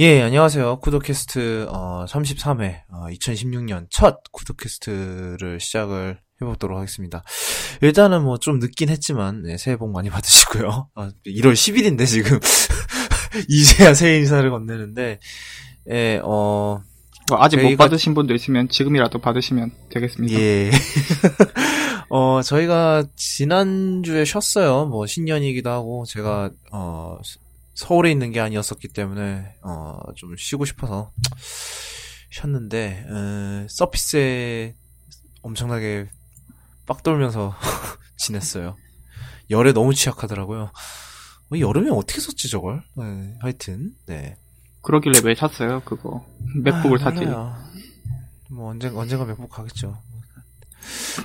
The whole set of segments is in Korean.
예, 안녕하세요. 구독캐스트 어, 33회 어, 2016년 첫 구독캐스트를 시작을 해보도록 하겠습니다. 일단은 뭐 좀 늦긴 했지만 네, 새해 복 많이 받으시고요. 아, 1월 10일인데 지금 이제야 새해 인사를 건네는데 예, 어뭐 아직 못 저희가- 받으신 분도 있으면 지금이라도 받으시면 되겠습니다. 예. 어, 저희가 지난주에 쉬었어요. 뭐, 신년이기도 하고, 제가, 어, 서- 서울에 있는 게 아니었었기 때문에, 어, 좀 쉬고 싶어서 쉬었는데, 에, 서피스에 엄청나게 빡 돌면서 지냈어요. 열에 너무 취약하더라고요. 어, 여름에 어떻게 썼지, 저걸? 네, 하여튼, 네. 그러길래 왜 샀어요, 그거? 맥북을 아, 샀지. 몰라요. 뭐 언젠 언젠가 맥북 가겠죠.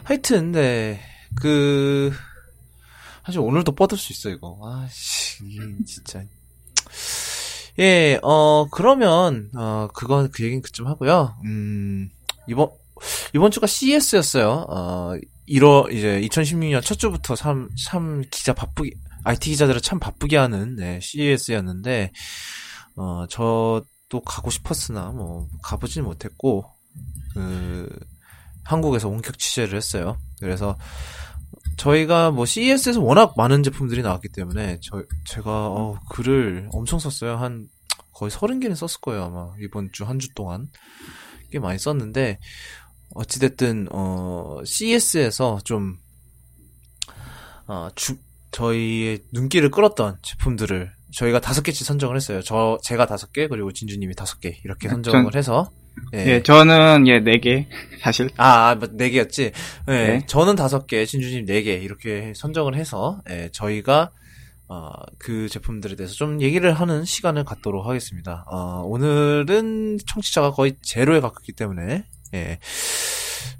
하여튼 네. 그 사실 오늘도 뻗을 수 있어 이거. 아씨 진짜. 예, 어 그러면 어 그건 그 얘기는 그쯤 하고요. 음 이번 이번 주가 CES였어요. 어 1월 이제 2016년 첫 주부터 참 참 기자 바쁘게 IT 기자들을 참 바쁘게 하는 네, CES였는데 어 저도 가고 싶었으나 뭐 가보진 못했고 그 한국에서 원격 취재를 했어요. 그래서 저희가 뭐 CES에서 워낙 많은 제품들이 나왔기 때문에 저 제가 어, 글을 엄청 썼어요. 한 거의 서른 개는 썼을 거예요 아마 이번 주 한 주 동안 꽤 많이 썼는데 어찌됐든 어 CES에서 좀 어, 주, 저희의 눈길을 끌었던 제품들을 저희가 다섯 개씩 선정을 했어요. 저 제가 다섯 개 그리고 진주님이 다섯 개 이렇게 네, 선정을 전- 해서 예, 저는, 예, 네 개 사실. 아, 아, 네 개였지. 네, 네. 저는 다섯 개, 진주님 네 개 이렇게 선정을 해서 예, 저희가 어, 그 제품들에 대해서 좀 얘기를 하는 시간을 갖도록 하겠습니다. 어, 오늘은 청취자가 거의 제로에 가깝기 때문에 예,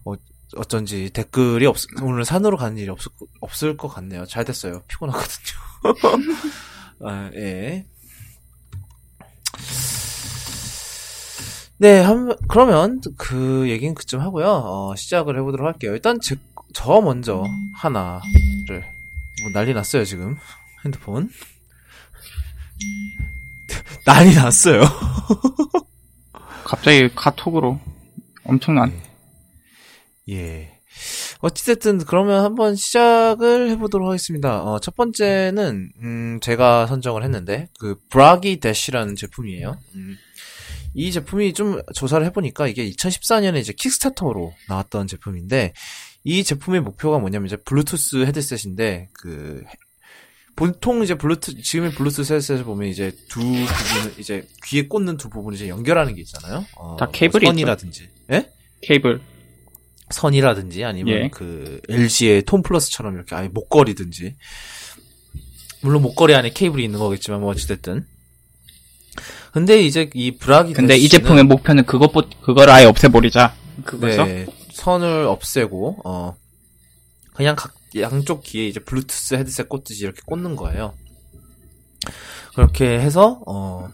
어, 어쩐지 댓글이 없, 오늘 산으로 가는 일이 없을, 거- 없을 것 같네요. 잘 됐어요. 피곤하거든요. 아, 예. 네, 한, 그러면 그 얘기는 그쯤 하고요. 어, 시작을 해보도록 할게요. 일단 제, 저 먼저 하나를 뭐 난리 났어요 지금 핸드폰 난리 났어요. 갑자기 카톡으로 엄청난. 예. 어찌됐든 그러면 한번 시작을 해보도록 하겠습니다. 어, 첫 번째는 음, 제가 선정을 했는데 그 브라기 대시라는 제품이에요. 음, 이 제품이 좀 조사를 해보니까 이게 2014년에 이제 킥스타터로 나왔던 제품인데 이 제품의 목표가 뭐냐면 이제 블루투스 헤드셋인데 그 해- 보통 이제 블루투스 지금의 블루투스 헤드셋을 보면 이제 두 부분 이제 귀에 꽂는 두 부분을 이제 연결하는 게 있잖아요. 어, 다 케이블이 뭐 선이라든지. 예? 케이블. 선이라든지 아니면 예. 그 LG의 톤 플러스처럼 이렇게 아예 목걸이든지 물론 목걸이 안에 케이블이 있는 거겠지만 뭐 어찌됐든 근데 이제 이 브라기 근데 이 제품의 목표는 그것, 그걸 아예 없애버리자. 그거죠? 네, 선을 없애고 어 그냥 각 양쪽 귀에 이제 블루투스 헤드셋 꽂듯이 이렇게 꽂는 거예요. 그렇게 해서 어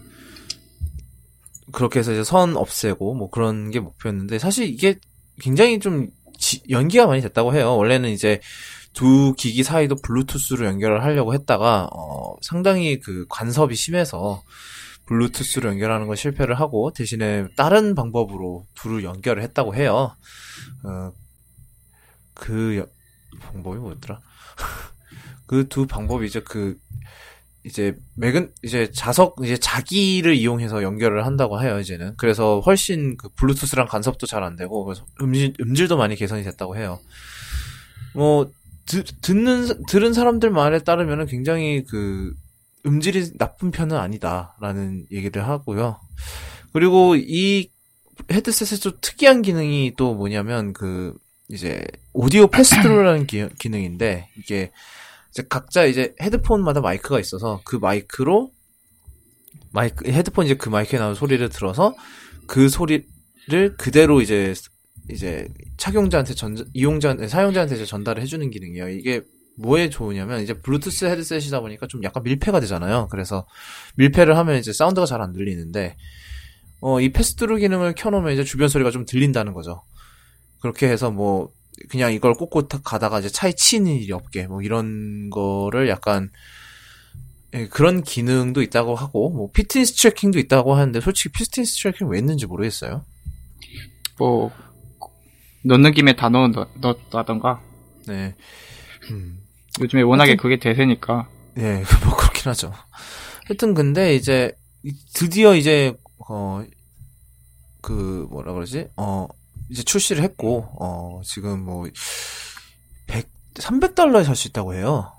그렇게 해서 이제 선 없애고 뭐 그런 게 목표였는데 사실 이게 굉장히 좀 지- 연기가 많이 됐다고 해요. 원래는 이제 두 기기 사이도 블루투스로 연결을 하려고 했다가 어 상당히 그 간섭이 심해서 블루투스로 연결하는 건 실패를 하고 대신에 다른 방법으로 둘을 연결을 했다고 해요. 어, 그 여- 방법이 뭐였더라? 그 두 방법이 이제 그 이제 맥은 이제 자석 이제 자기를 이용해서 연결을 한다고 해요 이제는 그래서 훨씬 그 블루투스랑 간섭도 잘 안 되고 그래서 음질 음질도 많이 개선이 됐다고 해요. 뭐 드, 듣는 들은 사람들 말에 따르면은 굉장히 그 음질이 나쁜 편은 아니다라는 얘기를 하고요. 그리고 이 헤드셋의 좀 특이한 기능이 또 뭐냐면 그 이제 오디오 패스트로라는 기, 기능인데 이게 이제 각자 이제 헤드폰마다 마이크가 있어서 그 마이크로 마이크 헤드폰 이제 그 마이크에 나오는 소리를 들어서 그 소리를 그대로 이제 이제 착용자한테 전 이용자 사용자한테 전달을 해주는 기능이에요. 이게 뭐에 좋으냐면 이제 블루투스 헤드셋이다 보니까 좀 약간 밀폐가 되잖아요. 그래서 밀폐를 하면 이제 사운드가 잘 안 들리는데 어 이 pass-through 기능을 켜놓으면 이제 주변 소리가 좀 들린다는 거죠. 그렇게 해서 뭐 그냥 이걸 꽂고 탁 가다가 이제 차에 치이는 일이 없게 뭐 이런 거를 약간 예, 그런 기능도 있다고 하고 뭐 fitness tracking도 있다고 하는데 솔직히 fitness tracking 왜 있는지 모르겠어요. 뭐 넣는 김에 다 넣, 넣, 넣었다던가 네. 음. 요즘에 워낙에 하여튼- 그게 대세니까 예, 뭐 그렇긴 하죠. 하여튼 근데 이제 이- 드디어 이제 어 그 뭐라 그러지? 어 이제 출시를 했고 어 지금 뭐 100, 300달러에 살 수 있다고 해요.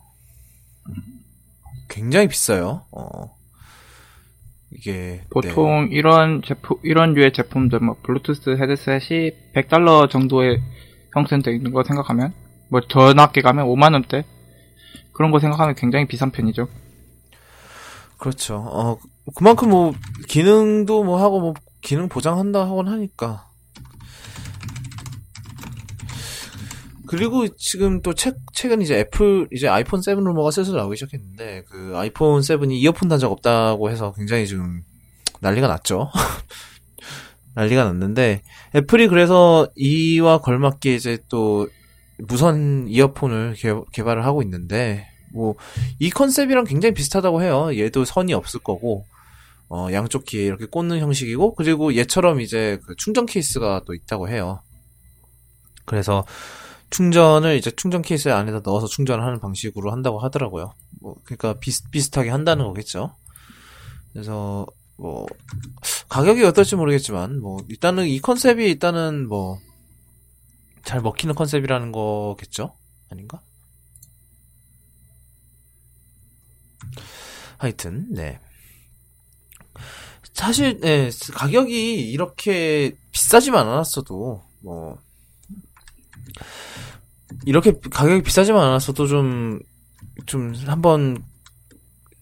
굉장히 비싸요. 어 이게 보통 이런 제품 이런 류의 제품들 뭐 블루투스 헤드셋이 100달러 정도에 형성되어 있는 거 생각하면 뭐 더 낮게 가면 5만 원대 그런 거 생각하면 굉장히 비싼 편이죠. 그렇죠. 어, 그만큼 뭐, 기능도 뭐 하고 뭐, 기능 보장한다 하곤 하니까. 그리고 지금 또 책, 최근 이제 애플, 이제 아이폰 7 루머가 슬슬 나오기 시작했는데, 그 아이폰 7이 이어폰 단자가 없다고 해서 굉장히 지금 난리가 났죠. 난리가 났는데, 애플이 그래서 이와 걸맞게 이제 또 무선 이어폰을 개, 개발을 하고 있는데, 뭐, 이 컨셉이랑 굉장히 비슷하다고 해요. 얘도 선이 없을 거고, 어, 양쪽 귀에 이렇게 꽂는 형식이고, 그리고 얘처럼 이제 그 충전 케이스가 또 있다고 해요. 그래서 충전을 이제 충전 케이스 안에다 넣어서 충전을 하는 방식으로 한다고 하더라고요. 뭐, 그러니까 비슷, 비슷하게 한다는 거겠죠. 그래서, 뭐, 가격이 어떨지 모르겠지만, 뭐, 일단은 이 컨셉이 일단은 뭐, 잘 먹히는 컨셉이라는 거겠죠? 아닌가? 하여튼, 네. 사실, 네, 가격이 이렇게 비싸지만 않았어도, 뭐, 이렇게 가격이 비싸지만 않았어도 좀, 좀 한번,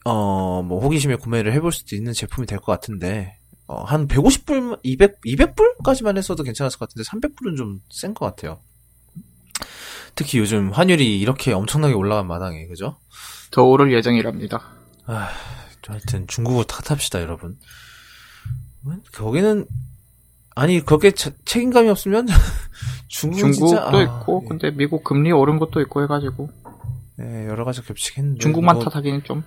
어, 뭐, 호기심에 구매를 해볼 수도 있는 제품이 될 것 같은데, 어, 한 150불, 200, 200불까지만 했어도 괜찮았을 것 같은데, 300불은 좀 센 것 같아요. 특히 요즘 환율이 이렇게 엄청나게 올라간 마당에, 그죠? 더 오를 예정이랍니다. 아, 하여튼 중국어 탓합시다, 여러분. 왜? 거기는 아니 그렇게 차- 책임감이 없으면 중국은 중국도 진짜, 아, 있고 예. 근데 미국 금리 오른 것도 있고 해가지고 네, 여러 가지 겹치겠는데 중국만 뭐, 탓하기는 좀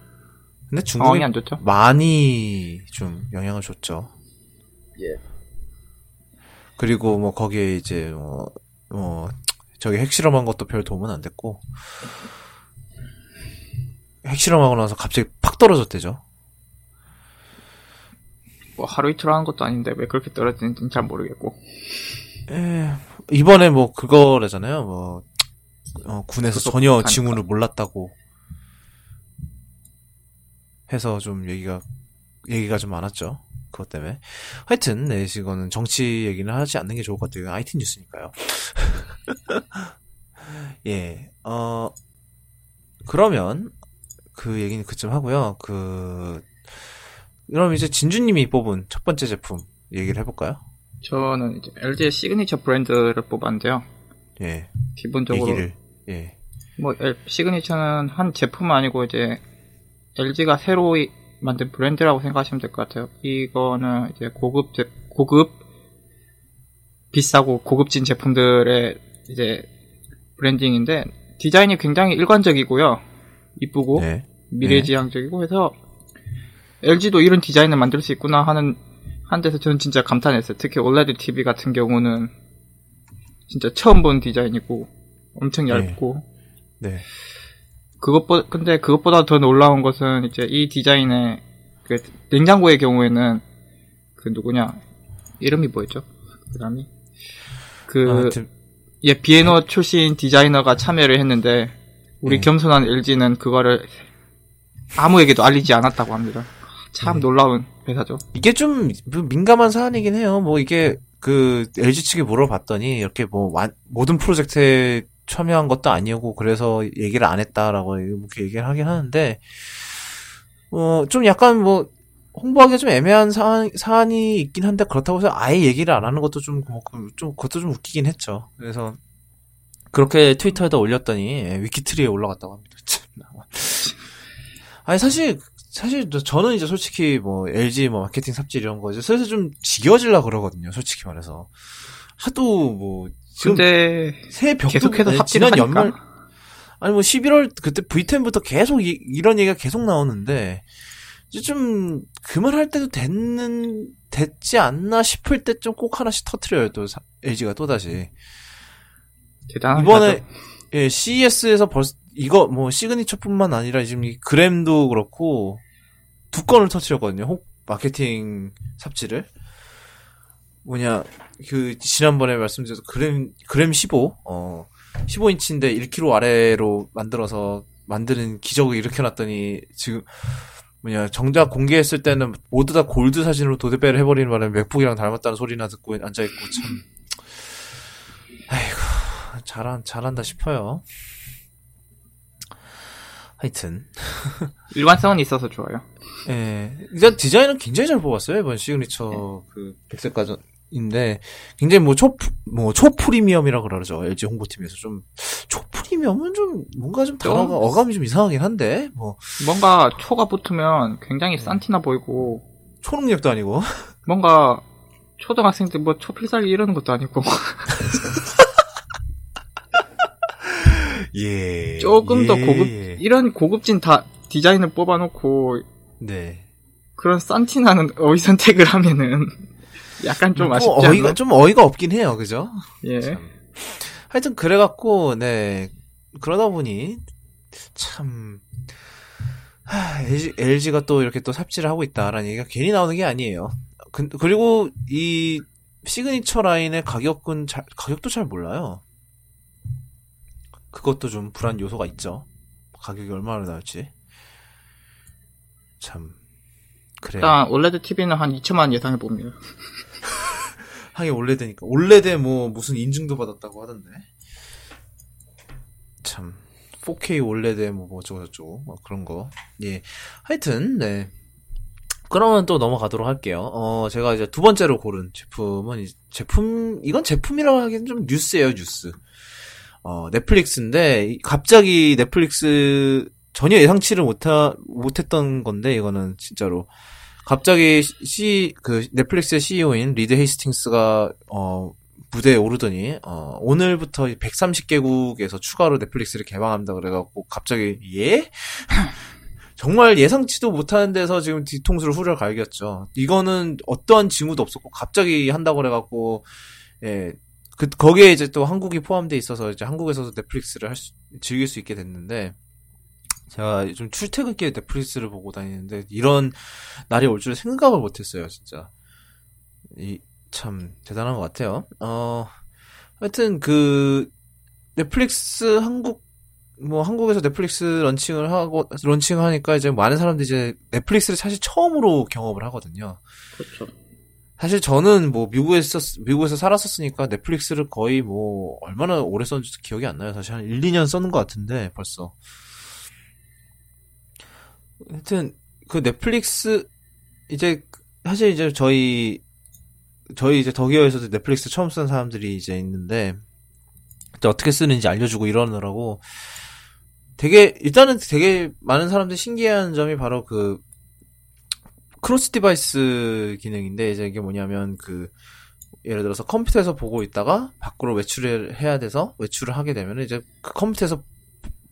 근데 중국이 안 좋죠. 많이 좀 영향을 줬죠. 예. 그리고 뭐 거기에 이제 뭐, 뭐 저기 핵실험한 것도 별 도움은 안 됐고 핵실험하고 나서 갑자기 팍 떨어졌대죠. 뭐 하루 이틀 하는 것도 아닌데 왜 그렇게 떨어지는지는 잘 모르겠고 에, 이번에 뭐 그거라잖아요. 뭐 어, 군에서 전혀 하니까. 징후를 몰랐다고 해서 좀 얘기가 얘기가 좀 많았죠. 그것 때문에. 하여튼 네, 이거는 정치 얘기는 하지 않는 게 좋을 것 같아요. IT 뉴스니까요. 예. 어 그러면 그 얘기는 그쯤 하고요. 그 그럼 이제 진주님이 뽑은 첫 번째 제품 얘기를 해볼까요? 저는 이제 LG의 시그니처 브랜드를 뽑았는데요. 예. 기본적으로 얘기를 예. 뭐 엘- 시그니처는 한 제품은 아니고 이제 LG가 새로 이- 만든 브랜드라고 생각하시면 될 것 같아요. 이거는 이제 고급 제, 고급 비싸고 고급진 제품들의 이제 브랜딩인데 디자인이 굉장히 일관적이고요. 이쁘고 네. 미래지향적이고 해서 LG도 이런 디자인을 만들 수 있구나 하는 한 데서 저는 진짜 감탄했어요. 특히 OLED TV 같은 경우는 진짜 처음 본 디자인이고 엄청 네. 얇고 네. 그것보 근데 그것보다 더 놀라운 것은 이제 이 디자인의 그 냉장고의 경우에는 그 누구냐 이름이 뭐였죠? 그 사람이 그 아무튼 예, 비에노 출신 디자이너가 참여를 했는데 우리 네. 겸손한 LG는 그거를 아무에게도 알리지 않았다고 합니다. 참 네. 놀라운 회사죠. 이게 좀 민감한 사안이긴 해요. 뭐 이게 그 LG 측에 물어봤더니 이렇게 뭐 완- 모든 프로젝트에 참여한 것도 아니고 그래서 얘기를 안 했다라고 이렇게 얘기를 하긴 하는데 어 좀 약간 뭐 홍보하기가 좀 애매한 사안, 사안이 있긴 한데 그렇다고 해서 아예 얘기를 안 하는 것도 좀, 뭐, 그- 좀 그것도 좀 웃기긴 했죠. 그래서 그렇게 트위터에다 올렸더니 예, 위키트리에 올라갔다고 합니다. 아니 사실 사실 저- 저는 이제 솔직히 뭐 LG 뭐 마케팅 삽질 이런 거 이제 슬슬 좀 지겨질라 그러거든요. 솔직히 말해서. 하도 뭐 지금 새 벽도 계속해서 네, 지난 하니까. 연말 아니 뭐 11월 그때 V10부터 계속 이, 런 얘기가 계속 나오는데 이제 좀 그만할 때도 됐는 됐지 않나 싶을 때 좀 꼭 하나씩 터트려요 또 사, LG가 또 다시. 이번에 예, CES에서 벌써 이거 뭐 시그니처뿐만 아니라 지금 이 그램도 그렇고 두 건을 터트렸거든요. 혹 마케팅 삽질을 뭐냐 그 지난번에 말씀드렸던 그램 그램 15 어 15인치인데 1kg 아래로 만들어서 만드는 기적을 일으켜놨더니 지금 뭐냐 정작 공개했을 때는 모두 다 골드 사진으로 도배를 해버리는 바람에 맥북이랑 닮았다는 소리나 듣고 앉아있고 참 아이고 잘한 잘한다 싶어요. 하여튼. 일관성은 있어서 좋아요. 예, 일단 디자인은 굉장히 잘 뽑았어요 이번 시그니처 그 백색 가전인데. 굉장히 뭐초뭐 초프리미엄이라 그러죠 LG 홍보팀에서. 좀 초프리미엄은 좀 뭔가 좀 단어가 어감이 좀 이상하긴 한데 뭐. 뭔가 초가 붙으면 굉장히 싼티나 보이고. 초능력도 아니고. 뭔가 초등학생들 뭐 초필살기 이러는 것도 아니고 예 조금 더 예. 고급 이런 고급진 다 디자인을 뽑아놓고 네. 그런 싼티나는 어휘 선택을 하면은 약간 좀뭐 아쉽지 어이가 않나? 좀 어이가 없긴 해요, 그죠? 예. 참. 하여튼 그래갖고 네 그러다 보니 참 하, LG, LG가 또 이렇게 또 삽질을 하고 있다라는 얘기가 괜히 나오는 게 아니에요. 그, 그리고 이 시그니처 라인의 가격은 잘, 가격도 잘 몰라요. 그것도 좀 불안 요소가 있죠. 가격이 얼마나 나올지. 참 그래요. 일단 올레드 TV는 한 2천만 예상해 봅니다. 하긴 올레드니까 올레드에 뭐 무슨 인증도 받았다고 하던데 참 4K 올레드에 뭐 어쩌고 저쩌고 뭐 그런 거 예 하여튼 네 그러면 또 넘어가도록 할게요 어 제가 이제 두 번째로 고른 제품은 이 제품 이건 제품이라고 하기엔 좀 뉴스예요 뉴스 어 넷플릭스인데 이- 갑자기 넷플릭스 전혀 예상치를 못하 못했던 건데 이거는 진짜로 갑자기 C 그 넷플릭스의 CEO인 리드 헤이스팅스가 어 무대에 오르더니 어 오늘부터 130개국에서 추가로 넷플릭스를 개방한다 그래갖고 갑자기 예? 정말 예상치도 못하는 데서 지금 뒤통수를 후려 갈겼죠. 이거는 어떠한 징후도 없었고 갑자기 한다고 그래갖고 예. 그 거기에 이제 또 한국이 포함돼 있어서 이제 한국에서도 넷플릭스를 할 수, 즐길 수 있게 됐는데 제가 좀 출퇴근길에 넷플릭스를 보고 다니는데 이런 날이 올 줄 생각을 못했어요, 진짜. 이, 참, 대단한 것 같아요. 어, 하여튼, 그, 넷플릭스 한국, 뭐, 한국에서 넷플릭스 런칭을 하고, 런칭을 하니까 이제 많은 사람들이 이제 넷플릭스를 사실 처음으로 경험을 하거든요. 그렇죠. 사실 저는 뭐, 미국에서, 미국에서 살았었으니까 넷플릭스를 거의 뭐, 얼마나 오래 썼는지 기억이 안 나요. 사실 한 1, 2년 썼는 것 같은데, 벌써. 하여튼, 그 넷플릭스 이제 사실 이제 저희 저희 이제 덕이어에서도 넷플릭스 처음 쓰는 사람들이 이제 있는데 어떻게 쓰는지 알려주고 이러느라고 되게 일단은 되게 많은 사람들이 신기해하는 점이 바로 그 cross device 기능인데 이제 이게 뭐냐면 그 예를 들어서 컴퓨터에서 보고 있다가 밖으로 외출을 해야 돼서 외출을 하게 되면 이제 그 컴퓨터에서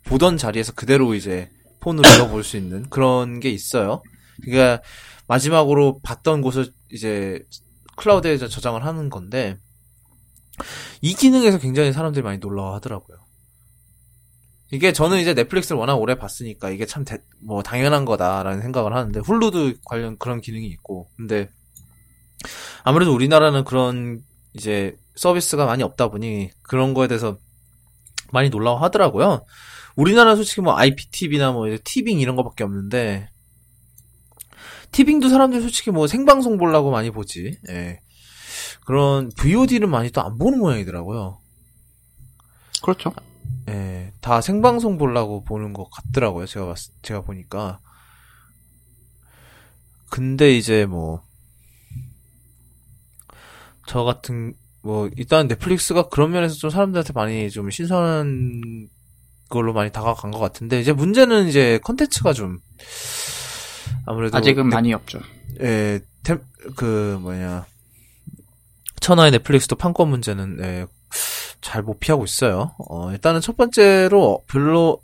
보던 자리에서 그대로 이제 폰으로 읽어볼 수 있는 그런 게 있어요. 그러니까 마지막으로 봤던 곳을 이제 클라우드에 저장을 하는 건데 이 기능에서 굉장히 사람들이 많이 놀라워하더라고요. 이게 저는 이제 넷플릭스를 워낙 오래 봤으니까 이게 참 뭐 당연한 거다라는 생각을 하는데 훌루도 관련 그런 기능이 있고 근데 아무래도 우리나라는 그런 이제 서비스가 많이 없다 보니 그런 거에 대해서 많이 놀라워 하더라고요. 우리나라는 솔직히 뭐 IPTV나 뭐 이제 티빙 이런 거밖에 없는데 티빙도 사람들이 솔직히 뭐 생방송 보려고 많이 보지. 예. 그런 VOD는 많이 또 안 보는 모양이더라고요. 그렇죠. 예. 다 생방송 보려고 보는 것 같더라고요. 제가 봤, 제가 보니까. 근데 이제 뭐, 저 같은, 뭐, 일단 넷플릭스가 그런 면에서 좀 사람들한테 많이 좀 신선한 걸로 많이 다가간 것 같은데, 이제 문제는 이제 컨텐츠가 좀, 아무래도. 아직은 넷- 많이 없죠. 예, 템, 그, 뭐냐. 천하의 넷플릭스도 판권 문제는, 예, 잘 못 피하고 있어요. 어, 일단은 첫 번째로 별로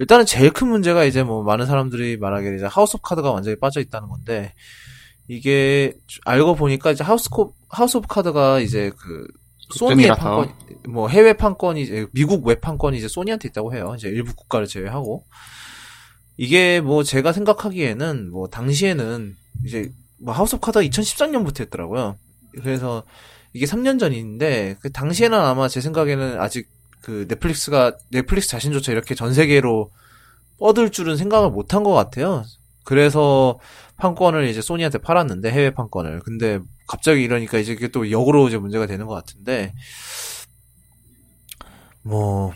일단은 제일 큰 문제가 이제 뭐 많은 사람들이 말하기를 이제 하우스 오브 카드가 완전히 빠져 있다는 건데 이게 알고 보니까 이제 하우스 코 하우스 오브 카드가 이제 그 소니의. 판권 뭐 해외 판권이 이제 미국 외 판권이 이제 소니한테 있다고 해요. 이제 일부 국가를 제외하고 이게 뭐 제가 생각하기에는 뭐 당시에는 이제 뭐 하우스 오브 카드가 2013년부터 했더라고요. 그래서 이게 3년 전인데 그 당시에는 아마 제 생각에는 아직 그 넷플릭스가 넷플릭스 자신조차 이렇게 전 세계로 뻗을 줄은 생각을 못한 것 같아요. 그래서 판권을 이제 소니한테 팔았는데 해외 판권을 근데 갑자기 이러니까 이제 그게 또 역으로 이제 문제가 되는 것 같은데 뭐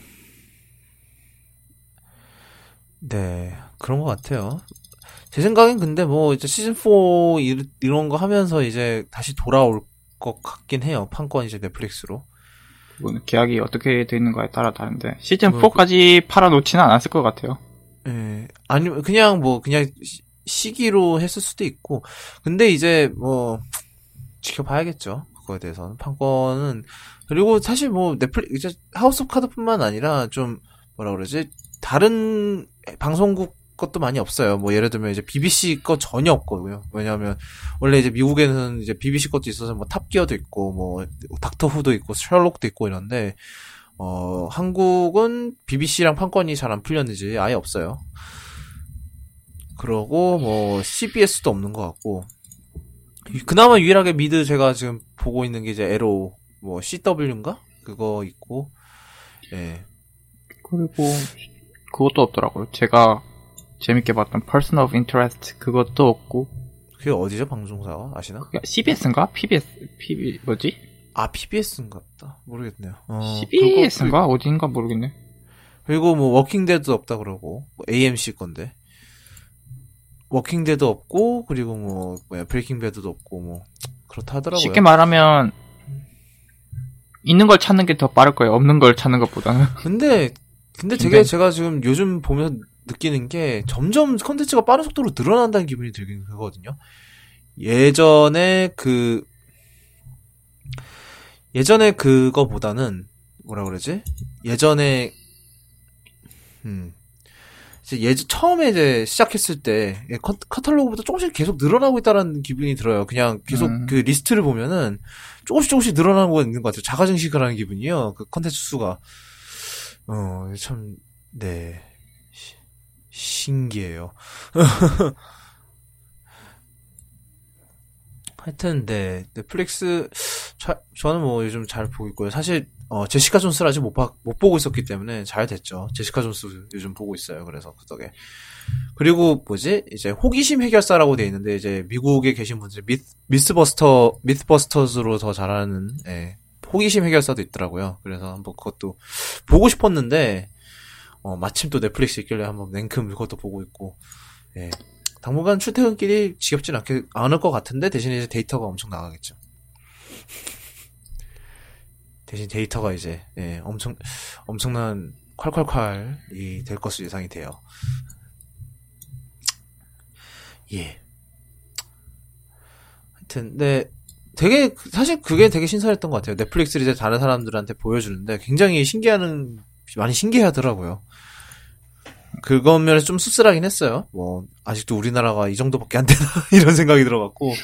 네, 그런 것 같아요. 제 생각엔 근데 뭐 이제 시즌 4 이- 이런 거 하면서 이제 다시 돌아올 것 같긴 해요. 판권 이제 넷플릭스로. 그거는 계약이 어떻게 돼 있는가에 따라 다른데 시즌 뭐, 4까지 팔아놓지는 않았을 것 같아요. 예. 아니면 그냥 뭐 그냥 시- 시기로 했을 수도 있고. 근데 이제 뭐 지켜봐야겠죠. 그거에 대해서는 판권은 그리고 사실 뭐 넷플릭 이제 하우스 오브 카드뿐만 아니라 좀 뭐라 그러지 다른 방송국 것도 많이 없어요. 뭐 예를 들면 이제 BBC 거 전혀 없거든요. 왜냐하면 원래 이제 미국에는 이제 BBC 것도 있어서 뭐 탑기어도 있고 뭐 닥터 후도 있고 셜록도 있고 이런데 어 한국은 BBC랑 판권이 잘 안 풀렸는지 아예 없어요. 그러고 뭐 CBS도 없는 것 같고 그나마 유일하게 미드 제가 지금 보고 있는 게 이제 에로 뭐 CW인가 그거 있고 예 그리고 그것도 없더라고요. 제가 재밌게 봤던 Person of Interest 그것도 없고 그게 어디죠 방송사가 아시나? CBS인가? PBS, PB 뭐지? 아 PBS인가 보다 모르겠네요. 어, CBS인가 어디인가 모르겠네. 그거- 그리고 뭐 워킹데드 없다 그러고 뭐 AMC 건데 워킹데드 없고 그리고 뭐 뭐야 브레이킹 배드도 없고 뭐 그렇다 하더라고요. 쉽게 말하면 있는 걸 찾는 게 더 빠를 거예요. 없는 걸 찾는 것보다는. 근데 근데 되게 굉장히- 제가 지금 요즘 보면 느끼는 게 점점 컨텐츠가 빠른 속도로 늘어난다는 기분이 들긴 하거든요. 예전에 그 예전에 그거보다는 뭐라 그러지? 예전에 음 이제 예전 처음에 이제 시작했을 때 예, 커- 카탈로그보다 조금씩 계속 늘어나고 있다는 기분이 들어요. 그냥 계속 음. 그 리스트를 보면은 조금씩 조금씩 늘어나는 거 있는 것 같아요. 자가 증식을 하는 기분이요. 그 컨텐츠 수가. 어, 참, 네. 시- 신기해요. 하여튼, 네. 넷플릭스, 자- 저는 뭐 요즘 잘 보고 있고요. 사실, 어, 제시카 존스를 아직 못, 봐- 못 보고 있었기 때문에 잘 됐죠. 제시카 존스 요즘 보고 있어요. 그래서 그 덕에. 그리고 뭐지? 이제 호기심 해결사라고 돼 있는데, 이제 미국에 계신 분들이 미, 미스버스터, 미스버스터즈로 더 잘하는, 예. 호기심 해결사도 있더라고요. 그래서 한번 그것도 보고 싶었는데, 어, 마침 또 넷플릭스 있길래 한번 냉큼 그것도 보고 있고, 예. 당분간 출퇴근길이 지겹진 않게, 않을 것 같은데, 대신에 이제 데이터가 엄청 나가겠죠. 대신 데이터가 이제, 예, 엄청, 엄청난 콸콸콸이 될 것으로 예상이 돼요. 예. 하여튼, 네. 되게, 사실 그게 되게 신선했던 것 같아요. 넷플릭스를 이제 다른 사람들한테 보여주는데 굉장히 신기하는, 많이 신기해 하더라고요. 그건 면에서 좀 씁쓸하긴 했어요. 뭐, 아직도 우리나라가 이 정도밖에 안 되나, 이런 생각이 들어갔고.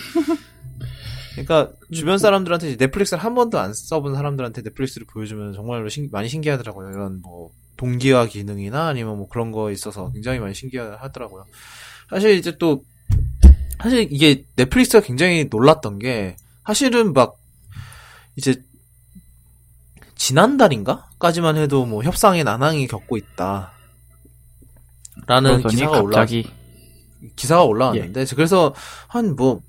그러니까, 주변 사람들한테 넷플릭스를 한 번도 안 써본 사람들한테 넷플릭스를 보여주면 정말로 신- 많이 신기하더라고요. 이런 뭐, 동기화 기능이나 아니면 뭐 그런 거 있어서 굉장히 많이 신기하더라고요. 사실 이제 또, 사실 이게 넷플릭스가 굉장히 놀랐던 게, 사실은 막, 이제, 지난달인가? 까지만 해도 뭐 협상의 난항이 겪고 있다. 라는 기사가 올라, 기사가 올라왔는데, 그래서 한 뭐,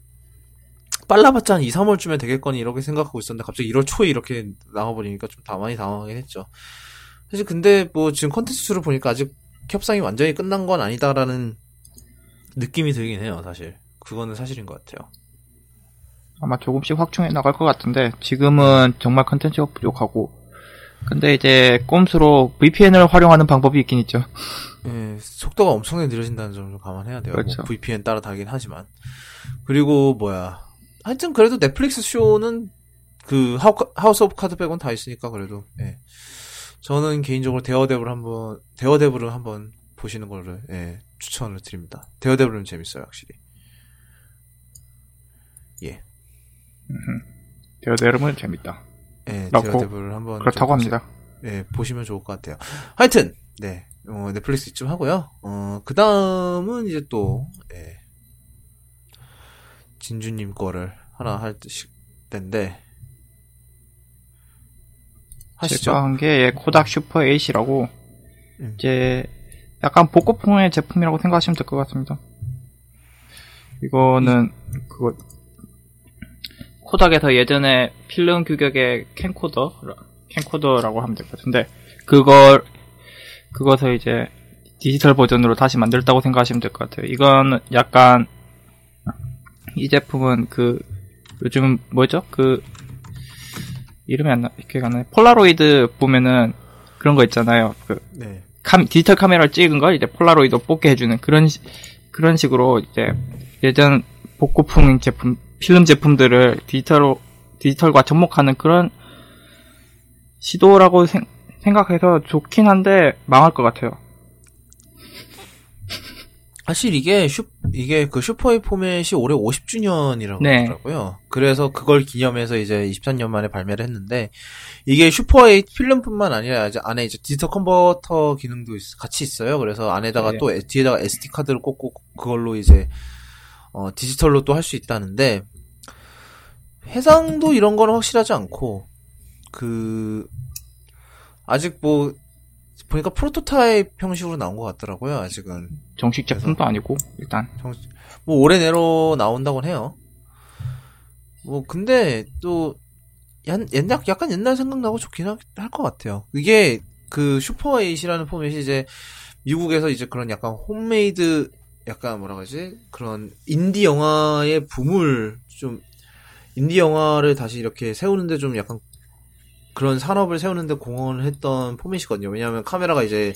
빨라봤자 한 2, 3월쯤에 되겠거니 이렇게 생각하고 있었는데, 갑자기 1월 초에 이렇게 나와버리니까 좀 다 많이 당황하긴 했죠. 사실 근데 뭐 지금 컨텐츠 수를 보니까 아직 협상이 완전히 끝난 건 아니다라는 느낌이 들긴 해요, 사실. 그거는 사실인 것 같아요. 아마 조금씩 확충해 나갈 것 같은데 지금은 정말 컨텐츠가 부족하고 근데 이제 꼼수로 VPN을 활용하는 방법이 있긴 있죠. 예, 속도가 엄청나게 느려진다는 점을 좀 감안해야 돼요. 그렇죠. 뭐 VPN 따라 다긴 하지만. 그리고 뭐야. 하여튼 그래도 넷플릭스 쇼는 그 하우, 하우스 오브 카드 빼곤 다 있으니까 그래도 예. 저는 개인적으로 데어데블 한번 데어데블을 한번 보시는 거를 예, 추천을 드립니다. 데어데블은 재밌어요 확실히. 예. 데어데블은 재밌다. 예, 그렇고, 데어데블 한번 그렇다고 좀 보세요. 합니다. 예, 보시면 좋을 것 같아요. 하여튼, 네, 어, 넷플릭스 이쯤 하고요. 어, 그 다음은 이제 또, 예, 진주님 거를 하나 할 텐데, 하시죠. 제가 한게 예, 코닥 슈퍼 8이라고 음. 이제 약간 복고풍의 제품이라고 생각하시면 될 것 같습니다. 이거는 그거 코닥에서 예전에 필름 규격의 캠코더 캠코더라고 하면 될 것 같은데 그걸 그것을 이제 디지털 버전으로 다시 만들었다고 생각하시면 될 것 같아요. 이건 약간 이 제품은 그 요즘 뭐죠? 그 이름이 안 나, 기억 안 나요. 폴라로이드 보면은 그런 거 있잖아요. 그 네. 캄- 디지털 카메라를 찍은 걸 이제 폴라로이드 뽑게 해주는 그런 시- 그런 식으로 이제 예전 복고풍 제품 필름 제품들을 디지털로 디지털과 접목하는 그런 시도라고 생, 생각해서 좋긴 한데 망할 것 같아요. 사실 이게 슈, 이게 그 슈퍼이 포맷이 올해 50주년이라고 네. 하더라고요. 그래서 그걸 기념해서 이제 23년 만에 발매를 했는데, 이게 슈퍼8 필름뿐만 아니라 이제 안에 이제 디지털 컨버터 기능도 있- 같이 있어요. 그래서 안에다가 네. 또 에- 뒤에다가 SD 카드를 꽂고 그걸로 이제, 어, 디지털로 또 할 수 있다는데, 해상도 이런 거는 확실하지 않고, 그, 아직 뭐, 보니까 프로토타입 형식으로 나온 것 같더라고요, 아직은. 정식 제품도 아니고 일단 뭐 올해 내로 나온다고 해요. 뭐 근데 또 얀- 옛날 약간 옛날 생각나고 좋긴 할 것 같아요. 이게 그 슈퍼8이라는 포맷이 이제 미국에서 이제 그런 약간 홈메이드 약간 뭐라 그러지 그런 인디 영화의 붐을 좀 인디 영화를 다시 이렇게 세우는데 좀 약간 그런 산업을 세우는데 공헌을 했던 포맷이거든요. 왜냐하면 카메라가 이제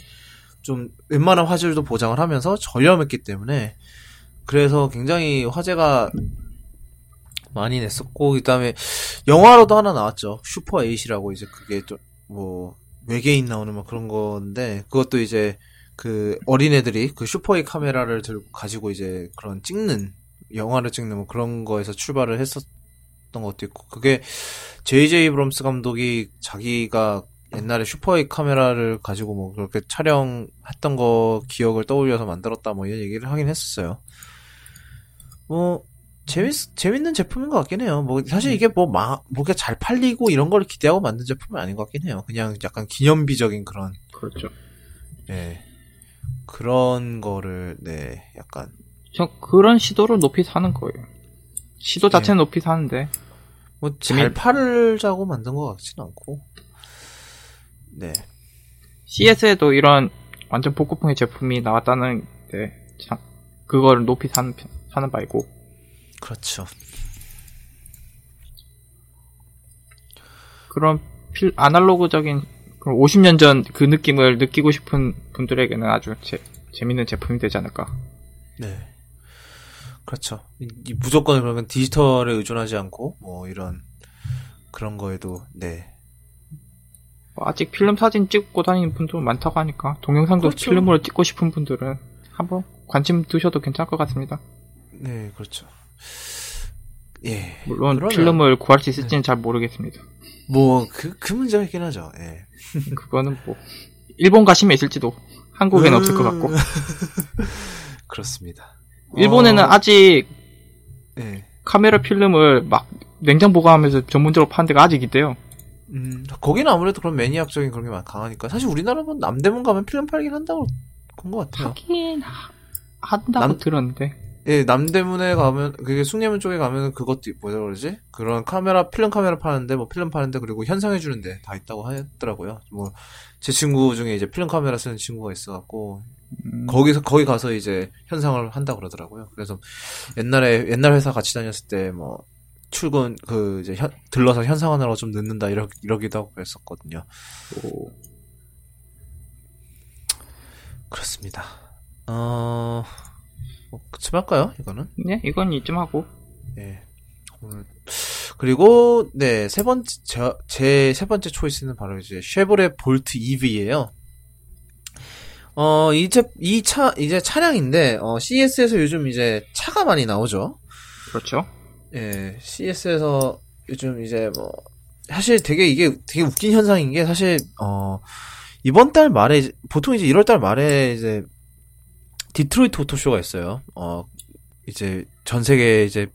좀 웬만한 화질도 보장을 하면서 저렴했기 때문에 그래서 굉장히 화제가 많이 냈었고 그다음에 영화로도 하나 나왔죠 슈퍼 에잇이라고 이제 그게 좀 뭐 외계인 나오는 뭐 그런 건데 그것도 이제 그 어린애들이 그 슈퍼 에잇 카메라를 들고 가지고 이제 그런 찍는 영화를 찍는 뭐 그런 거에서 출발을 했었던 것도 있고 그게 제이제이 에이브럼스 감독이 자기가 옛날에 슈퍼에잇 카메라를 가지고 뭐 그렇게 촬영했던 거 기억을 떠올려서 만들었다 뭐 이런 얘기를 하긴 했었어요. 뭐 재밌 재밌는 제품인 것 같긴 해요. 뭐 사실 이게 뭐막 뭐게 잘 팔리고 이런 걸 기대하고 만든 제품은 아닌 것 같긴 해요. 그냥 약간 기념비적인 그런 그렇죠. 예 그런 거를 네 약간. 저 그런 시도를 높이 사는 거예요. 시도 자체는 높이 사는데. 뭐잘 재밌- 팔자고 만든 것 같지는 않고. 네. CS에도 이런 완전 복고풍의 제품이 나왔다는 게참 그거를 높이 사는 편- 사는 바이고. 그렇죠. 그런 필 아날로그적인 50년 전 그 느낌을 느끼고 싶은 분들에게는 아주 재, 재밌는 제품이 되지 않을까. 네. 그렇죠. 이, 이 무조건 그러면 디지털에 의존하지 않고 뭐 이런 그런 거에도 네. 뭐 아직 필름 사진 찍고 다니는 분도 많다고 하니까 동영상도 그렇죠. 필름으로 찍고 싶은 분들은 한번 관심 두셔도 괜찮을 것 같습니다. 네, 그렇죠. 예. 물론 그러면- 필름을 구할 수 있을지는 잘 모르겠습니다. 뭐 그 그 문제가 있긴 하죠. 예. 그거는 뭐 일본 가시면 있을지도 한국에는 없을 것 같고 음. 그렇습니다. 일본에는 어, 아직 예. 카메라 필름을 막 냉장 보관하면서 전문적으로 파는 데가 아직 있대요. 음, 거기는 아무래도 그런 매니악적인 그런 게 많- 강하니까 사실 우리나라는 남대문 가면 필름 팔긴 한다고 본것 같아요. 하긴 하- 한다고 남- 들었는데 예, 남대문에 가면, 그게 숭례문 쪽에 가면 그것도, 뭐라 그러지? 그런 카메라, 필름 카메라 파는데, 뭐 필름 파는데, 그리고 현상해 주는데 다 있다고 하더라고요. 뭐, 제 친구 중에 이제 필름 카메라 쓰는 친구가 있어 갖고, 음, 거기서, 거기 가서 이제 현상을 한다 그러더라고요. 그래서 옛날에, 옛날 회사 같이 다녔을 때, 뭐, 출근, 그, 이제, 현- 들러서 현상하느라고 좀 늦는다, 이러, 이러기도 하고 그랬었거든요. 뭐, 그렇습니다. 어, 뭐, 그쯤 할까요? 이거는? 네 이건 이쯤 하고 예. 오늘 그리고 네 세 번째 제 세 번째 choice는 바로 이제 Chevrolet Bolt EV예요. 어 이제 이 차 이제 차량인데 어 CES에서 요즘 이제 차가 많이 나오죠. 그렇죠. 예, CES에서 요즘 이제 뭐 사실 되게 이게 되게 웃긴 현상인 게 사실 어 이번 달 말에 보통 이제 1월 달 말에 이제 디트로이트 Auto Show가 있어요. 어 이제 전 세계 이제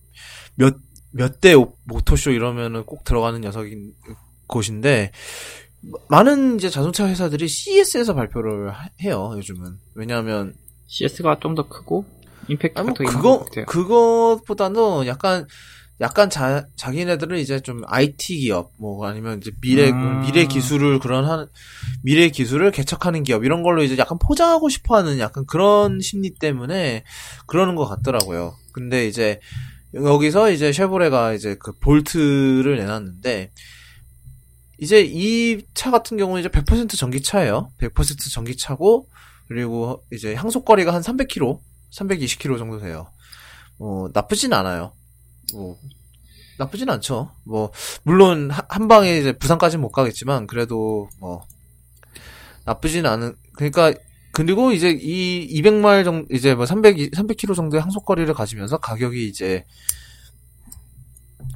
몇 몇 대 오토쇼 이러면은 꼭 들어가는 녀석인 곳인데 많은 이제 자동차 회사들이 CES에서 발표를 하- 해요 요즘은 왜냐하면 CS가 좀 더 크고 임팩트가 아니, 뭐더 있는 그거 것 같아요. 그것보다도 약간 약간 자 자기네들은 이제 좀 IT 기업 뭐 아니면 이제 미래 음. 미래 기술을 그런 한 미래 기술을 개척하는 기업 이런 걸로 이제 약간 포장하고 싶어 하는 약간 그런 심리 때문에 그러는 것 같더라고요. 근데 이제 여기서 이제 쉐보레가 이제 그 볼트를 내놨는데 이제 이 차 같은 경우는 이제 100% 전기차예요. 100% 전기차고 그리고 이제 향속거리가 한 300km, 320km 정도 돼요. 뭐 나쁘진 않아요. 뭐 나쁘진 않죠. 뭐 물론 하- 한 방에 이제 부산까지는 못 가겠지만 그래도 뭐 나쁘진 않은 그러니까 그리고 이제 이 200마일 정도 이제 뭐 300, 300km 정도의 항속거리를 가지면서 가격이 이제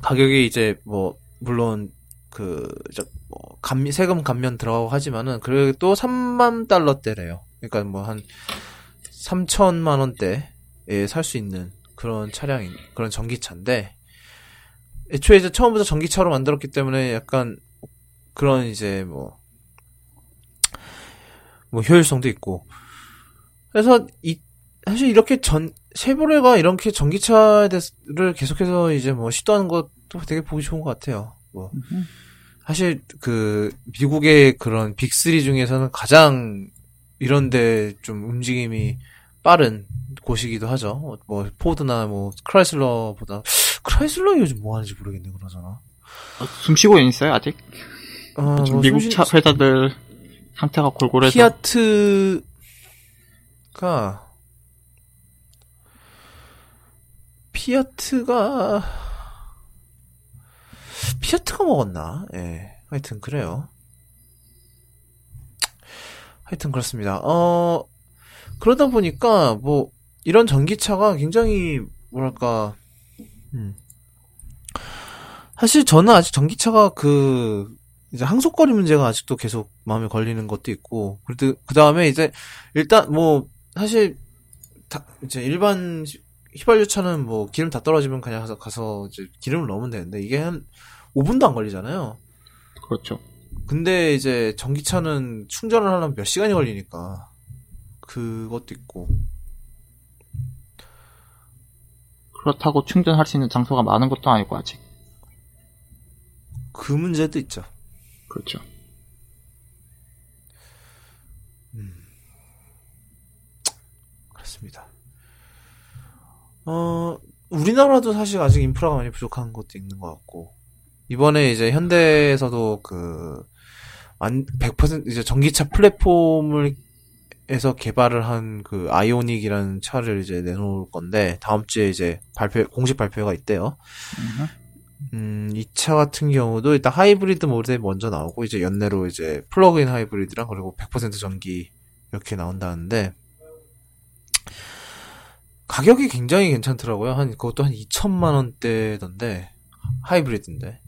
가격이 이제 뭐 물론 그, 저, 뭐, 감, 세금 감면 들어가고 하지만은, 그래도 3만 달러대래요. 그러니까 뭐 한, 3천만 원대에 살 수 있는 그런 차량인, 그런 전기차인데, 애초에 이제 처음부터 전기차로 만들었기 때문에 약간, 그런 이제 뭐, 뭐 효율성도 있고. 그래서 이, 사실 이렇게 전, 쉐보레가 이렇게 전기차를 계속해서 이제 뭐 시도하는 것도 되게 보기 좋은 것 같아요. 뭐, 음. 사실 그 미국의 그런 빅3 중에서는 가장 이런데 좀 움직임이 빠른 곳이기도 하죠. 어, 뭐 포드나 뭐 크라이슬러보다 크라이슬러 요즘 뭐 하는지 모르겠네 그러잖아. 어, 숨 쉬고 있어요 아직? 어, 뭐 미국 숨쉬- 차 회사들 상태가 골골해서 피아트가 피아트가 피아트가 먹었나? 예. 하여튼 그래요. 하여튼 그렇습니다. 어 그러다 보니까 뭐 이런 전기차가 굉장히 뭐랄까 음. 사실 저는 아직 전기차가 그 이제 항속거리 문제가 아직도 계속 마음에 걸리는 것도 있고 그래도 그 다음에 이제 일단 뭐 사실 다 이제 일반 휘발유차는 뭐 기름 다 떨어지면 그냥 가서 가서 이제 기름을 넣으면 되는데 이게 한 5분도 안 걸리잖아요. 그렇죠. 근데 이제 전기차는 충전을 하려면 몇 시간이 걸리니까 그것도 있고 그렇다고 충전할 수 있는 장소가 많은 것도 아니고 아직. 그 문제도 있죠. 그렇죠. 그렇습니다. 어, 우리나라도 사실 아직 인프라가 많이 부족한 것도 있는 것 같고, 이번에 이제 현대에서도 그, 안, 100% 이제 전기차 플랫폼을, 에서 개발을 한 그 아이오닉이라는 차를 이제 내놓을 건데, 다음 주에 이제 발표, 공식 발표가 있대요. 음, 이 차 같은 경우도 일단 하이브리드 모델이 먼저 나오고, 이제 연내로 이제 플러그인 하이브리드랑 그리고 100% 전기 이렇게 나온다는데, 가격이 굉장히 괜찮더라고요. 한, 그것도 한 2천만 원대던데, 하이브리드인데.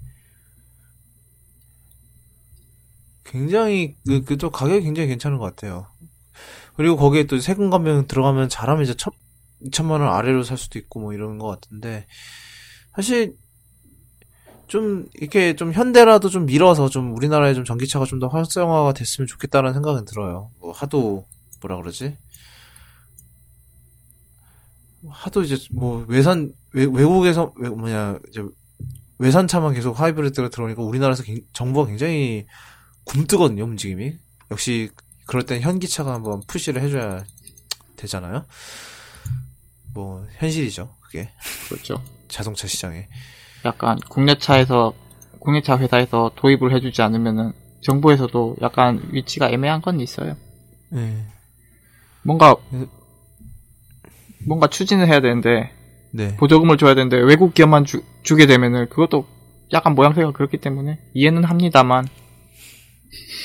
굉장히, 그, 그, 또 가격이 굉장히 괜찮은 것 같아요. 그리고 거기에 또 세금 감면 들어가면 잘하면 이제 천, 2천만 원 아래로 살 수도 있고 뭐 이런 것 같은데, 사실, 좀, 이렇게 좀 현대라도 좀 밀어서 좀 우리나라에 좀 전기차가 좀 더 활성화가 됐으면 좋겠다는 생각은 들어요. 뭐, 하도, 뭐라 그러지? 하도 이제 뭐 외산 외, 외국에서 외, 뭐냐 이제 외산차만 계속 하이브리드가 들어오니까 우리나라에서 굉- 정부가 굉장히 굼뜨거든요 움직임이 역시 그럴 땐 현기차가 한번 푸시를 해줘야 되잖아요 뭐 현실이죠 그게 그렇죠. 자동차 시장에 약간 국내차에서 국내차 회사에서 도입을 해주지 않으면은 정부에서도 약간 위치가 애매한 건 있어요. 네, 뭔가 음. 뭔가 추진을 해야 되는데 네. 보조금을 줘야 되는데 외국 기업만 주, 주게 되면은 그것도 약간 모양새가 그렇기 때문에 이해는 합니다만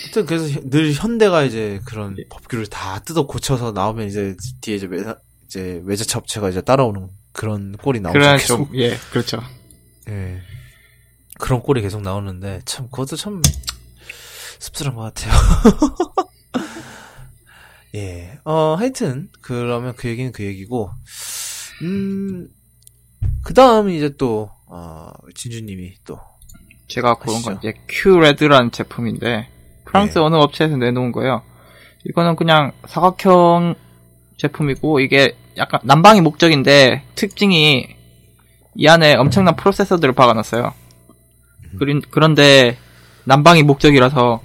하여튼 그래서 늘 현대가 이제 그런 법규를 다 뜯어 고쳐서 나오면 이제 뒤에 이제 외 이제 외제차 업체가 이제 따라오는 그런 꼴이 나오죠. 그런 계속. 좀 예 그렇죠. 예. 그런 꼴이 계속 나오는데 참 그것도 참 씁쓸한 것 같아요. 예. 어 하여튼 그러면 그 얘기는 그 얘기고 음. 그 다음 이제 또 어, 진주님이 또 제가 고른 건? 이제 큐레드라는 제품인데 프랑스 예. 어느 업체에서 내놓은 거예요. 이거는 그냥 사각형 제품이고 이게 약간 난방이 목적인데 특징이 이 안에 엄청난 프로세서들을 박아놨어요. 그린- 그런데 난방이 목적이라서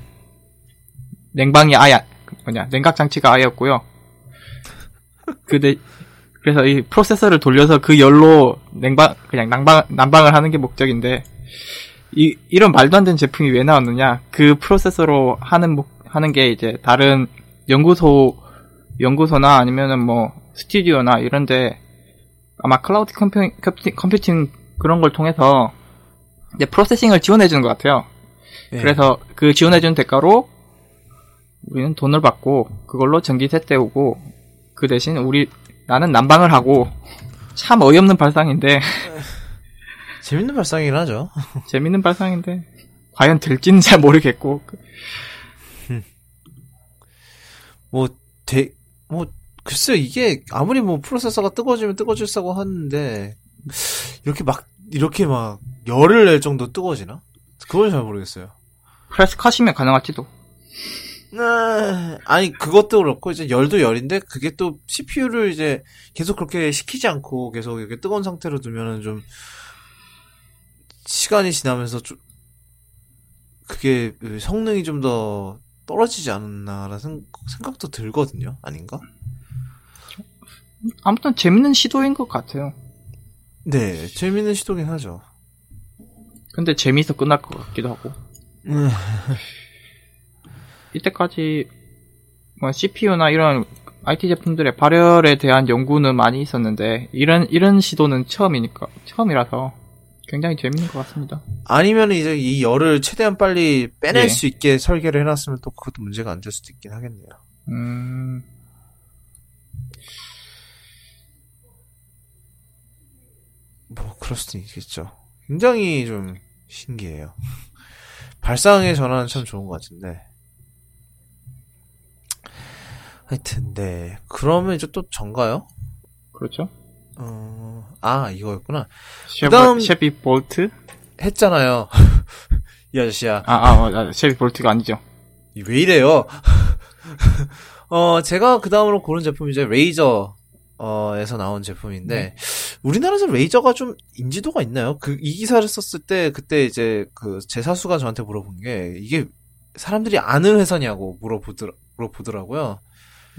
냉방이 아예 뭐냐 냉각 장치가 아예 없고요. 근데 그래서 이 프로세서를 돌려서 그 열로 냉방 그냥 난방 난방을 하는 게 목적인데 이 이런 말도 안 되는 제품이 왜 나왔느냐? 그 프로세서로 하는 목- 하는 게 이제 다른 연구소 연구소나 아니면은 뭐 스튜디오나 이런데 아마 cloud compu, compu- computing 그런 걸 통해서 이제 processing을 지원해 주는 것 같아요. 예. 그래서 그 지원해 주는 대가로 우리는 돈을 받고 그걸로 전기세 때우고 그 대신 우리 나는 난방을 하고 참 어이없는 발상인데 재밌는 발상이긴 하죠. 재밌는 발상인데 과연 될지는 잘 모르겠고 뭐, 대, 뭐, 글쎄, 이게, 아무리 뭐, 프로세서가 뜨거워지면 뜨거워질사고 하는데, 이렇게 막, 이렇게 막, 열을 낼 정도 뜨거워지나? 그건 잘 모르겠어요. 프레스 컷이면 가능할지도 아, 아니, 그것도 그렇고, 이제 열도 열인데, 그게 또, CPU를 이제, 계속 그렇게 식히지 않고, 계속 이렇게 뜨거운 상태로 두면은 좀, 시간이 지나면서 좀, 그게, 그 성능이 좀 더 떨어지지 않았나라는 생- 생각도 들거든요. 아닌가? 아무튼 재밌는 시도인 것 같아요. 네, 재밌는 시도긴 하죠. 근데 재미있어 끝날 것 같기도 하고 음. 이때까지 뭐 CPU나 이런 IT 제품들의 발열에 대한 연구는 많이 있었는데 이런 이런 시도는 처음이니까 처음이라서 굉장히 재밌는 것 같습니다. 아니면 이제 이 열을 최대한 빨리 빼낼 예. 수 있게 설계를 해놨으면 또 그것도 문제가 안 될 수도 있긴 하겠네요. 음, 뭐 그럴 수도 있겠죠. 굉장히 좀 신기해요. 발상의 전환은 참 좋은 것 같은데. 하여튼 네. 그러면 이제 또 전가요? 그렇죠. 어, 아 이거였구나. 그다음- Chevy Bolt? 했잖아요. 이 아저씨야. 아, 아, 아, Chevy Bolt가 아니죠. 이 왜 이래요? 어, 제가 그 다음으로 고른 제품이 이제 Razer, 어, 에서 나온 제품인데, 우리나라에서 Razer가 좀 인지도가 있나요? 그, 이 기사를 썼을 때, 그때 이제 그, 제 사수가 저한테 물어본 게, 이게 사람들이 아는 회사냐고 물어보더라, 물어보더라고요.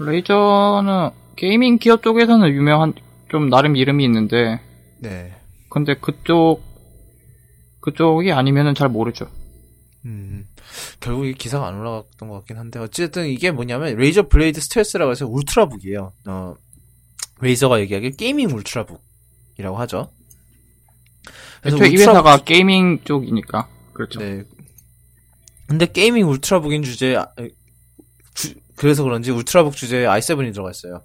Razer는 gaming 기업 쪽에서는 유명한 좀 나름 이름이 있는데 네. 근데 그쪽 그쪽이 아니면은 잘 모르죠. 음, 결국 이 기사가 안 올라갔던 것 같긴 한데, 어쨌든 이게 뭐냐면, Razer Blade Stealth라고 해서 Ultrabook이에요. 어, Razer가 얘기하기에 gaming Ultrabook이라고 하죠. 그래서 애초에 이 회사가 gaming 쪽이니까 그렇죠. 네. 근데 게이밍 울트라북인 주제에, 아, 주- 그래서 그런지 울트라북 주제에 i7이 들어가 있어요.